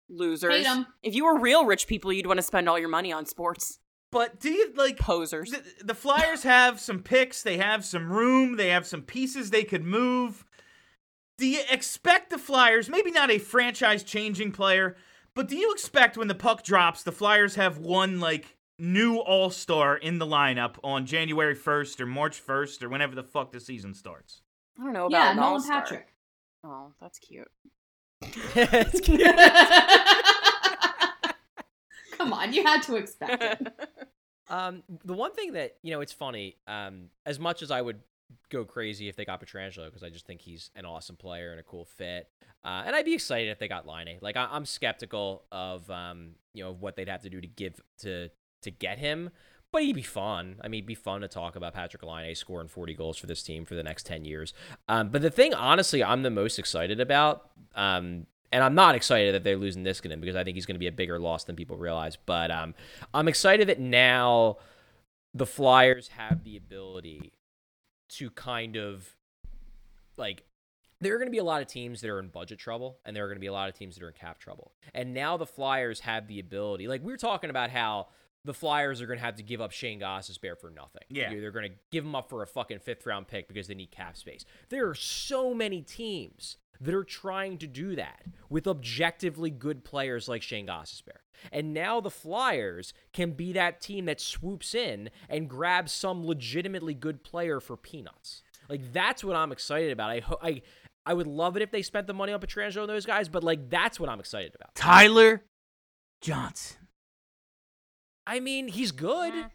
Losers. Hate 'em. If you were real rich people, you'd want to spend all your money on sports. But do you like Posers. the, the Flyers have some picks, they have some room, they have some pieces they could move. Do you expect the Flyers, maybe not a franchise changing player, but do you expect when the puck drops, the Flyers have one like new all star in the lineup on January 1st or March 1st or whenever the fuck the season starts? I don't know about yeah, an Nolan all-star. Patrick. Oh, that's cute. It's cute. Come on, you had to expect it. Um, the one thing that you know, it's funny. Um, as much as I would go crazy if they got Pietrangelo because I just think he's an awesome player and a cool fit, uh, and I'd be excited if they got Laine. Like I- I'm skeptical of um, you know, what they'd have to do to give to to get him. But he'd be fun. I mean, it'd be fun to talk about Patrick Laine scoring 40 goals for this team for the next 10 years. Um, but the thing, honestly, I'm the most excited about, um, and I'm not excited that they're losing Niskanen because I think he's going to be a bigger loss than people realize. But um, I'm excited that now the Flyers have the ability to kind of like there are going to be a lot of teams that are in budget trouble and there are going to be a lot of teams that are in cap trouble. And now the Flyers have the ability. Like we were talking about how the Flyers are going to have to give up Shane Gostisbehere for nothing. Yeah. They're going to give him up for a fucking fifth round pick because they need cap space. There are so many teams that are trying to do that with objectively good players like Shane Gostisbehere. And now the Flyers can be that team that swoops in and grabs some legitimately good player for peanuts. Like that's what I'm excited about. I ho- I I would love it if they spent the money on Pietrangelo and those guys, but like that's what I'm excited about. Tyler Johnson. I mean, he's good. Yeah.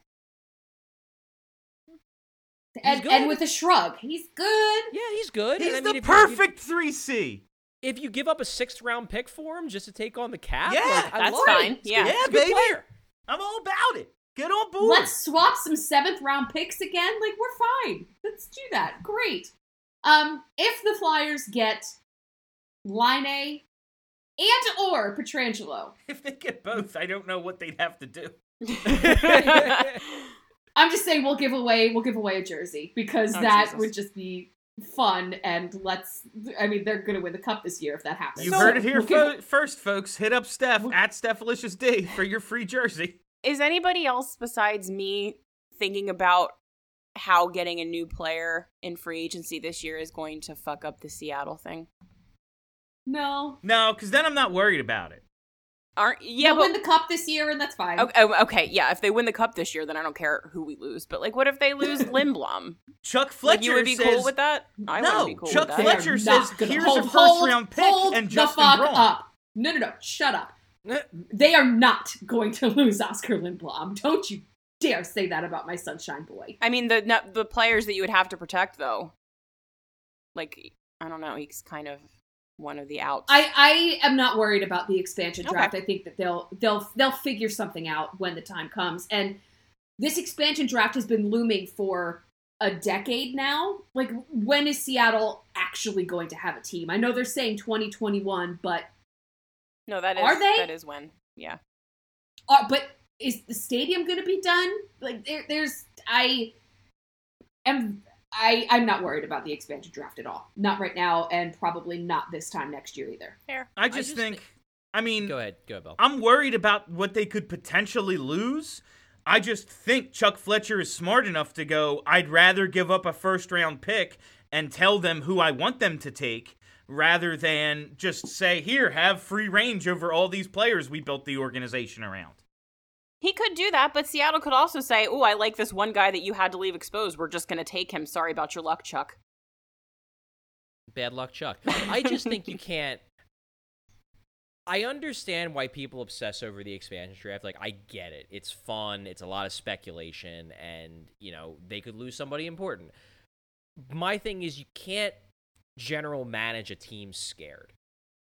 And, good. and with a shrug, he's good. Yeah, he's good. He's And I mean, the if you- if- perfect 3C. If you give up a sixth round pick for him just to take on the cap, Yeah, like, I that's fine. It. Yeah, yeah, baby. Player. I'm all about it. Get on board. Let's swap some seventh round picks again. Like we're fine. Let's do that. Great. Um, if the Flyers get Laine A and or Pietrangelo, If they get both, I don't know what they'd have to do. I'm just saying we'll give away we'll give away a jersey because Oh, that Jesus. would just be fun and let's I mean they're gonna win the cup this year if that happens. You So- heard it here We'll give- fo- first, folks. Hit up Steph We'll- at Stephalicious D for your free jersey. Is anybody else besides me thinking about how getting a new player in free agency this year is going to fuck up the Seattle thing? No. No, because then I'm not worried about it. Aren't yeah, They'll but win the cup this year, and that's fine. okay, oh, okay, yeah. If they win the cup this year, then I don't care who we lose. But like, what if they lose Lindblom? Chuck Like, Fletcher you would be says, cool with that? I no, wouldn't be cool Chuck with that. Fletcher says, "Here's hold, a first hold, round pick hold and the Justin fuck Braun." up. No, no, no. Shut up. They are not going to lose Oskar Lindblom. Don't you dare say that about my Sunshine Boy. I mean, the no, the players that you would have to protect, though. Like, I don't know. He's kind of one of the outs. I, I am not worried about the expansion Okay. draft. I think that they'll they'll they'll figure something out when the time comes. And this expansion draft has been looming for a decade now. Like when is Seattle actually going to have a team? I know they're saying 2021, but no, that is Are they? that is when. Yeah. uh, but is the stadium going to be done? Like there there's I am I I'm not worried about the expansion draft at all. Not right now and probably not this time next year either. Fair. I just, just think, thi- I mean, Go ahead, go ahead, Bill. I'm worried about what they could potentially lose. I just think Chuck Fletcher is smart enough to go, I'd rather give up a first round pick and tell them who I want them to take rather than just say, here, have free range over all these players we built the organization around. He could do that, but Seattle could also say, "Oh, I like this one guy that you had to leave exposed. We're just going to take him. Sorry about your luck, Chuck." Bad luck, Chuck. I just think you can't. I understand why people obsess over the expansion draft. Like, I get it. It's fun. It's a lot of speculation, and you know they could lose somebody important. My thing is, you can't general manage a team scared.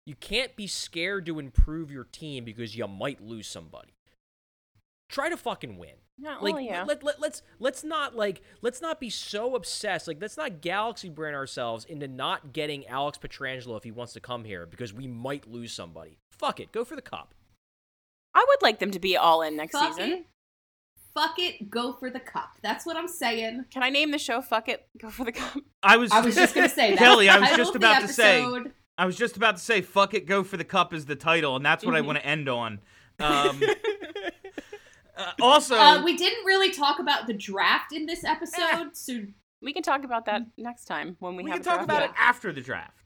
You can't be scared to improve your team because you might lose somebody. Try to fucking win. No, Like well, yeah. let, let, let's let's not like let's not be so obsessed. Like let's not galaxy brand ourselves into not getting Alex Pietrangelo if he wants to come here because we might lose somebody. Fuck it, go for the cup. I would like them to be all in next Fuck season. it. Fuck it, go for the cup. That's what I'm saying. Can I name the show "Fuck It"? Go for the cup. I was I was just gonna say that. Kelly, I was Title just about to say. I was just about to say fuck it, go for the cup is the title, and that's what I Mhm. want to end on. Um, uh, also, Uh, we didn't really talk about the draft in this episode, so We can talk about that next time when we, we have can a talk draft. about Yeah. it after the draft.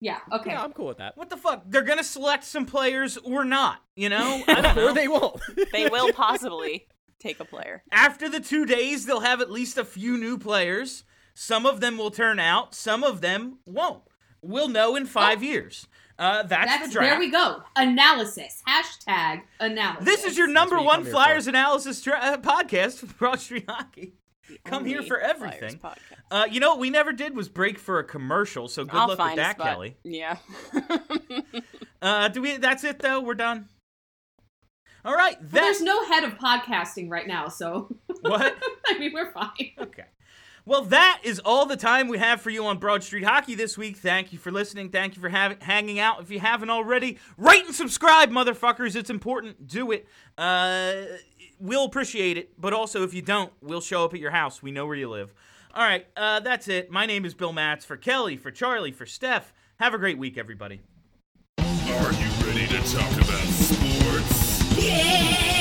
yeah, okay. Yeah, I'm cool with that. What the fuck? They're gonna select some players or not? You know? I don't or they won't. They will possibly take a player. After the two days, they'll have at least a few new players. Some of them will turn out. Some of them won't. We'll know in five years. Uh, that's, That's the draft. there we go. Analysis. Hashtag analysis. This is your number what you one come here Flyers analysis dra- uh, podcast with Broad Street Hockey. Come here for everything. Uh, you know what we never did was break for a commercial. So good I'll luck with that. Kelly. Yeah. Uh, do we? That's it though. We're done. All right. Well, there's no head of podcasting right now, so what? I mean we're fine. Okay. Well, that is all the time we have for you on Broad Street Hockey this week. Thank you for listening. Thank you for having hanging out. If you haven't already, rate and subscribe, motherfuckers. It's important. Do it. Uh, we'll appreciate it. But also, if you don't, we'll show up at your house. We know where you live. All right. Uh, that's it. My name is Bill Matz. For Kelly, for Charlie, for Steph. Have a great week, everybody. Are you ready to talk about sports? Yeah!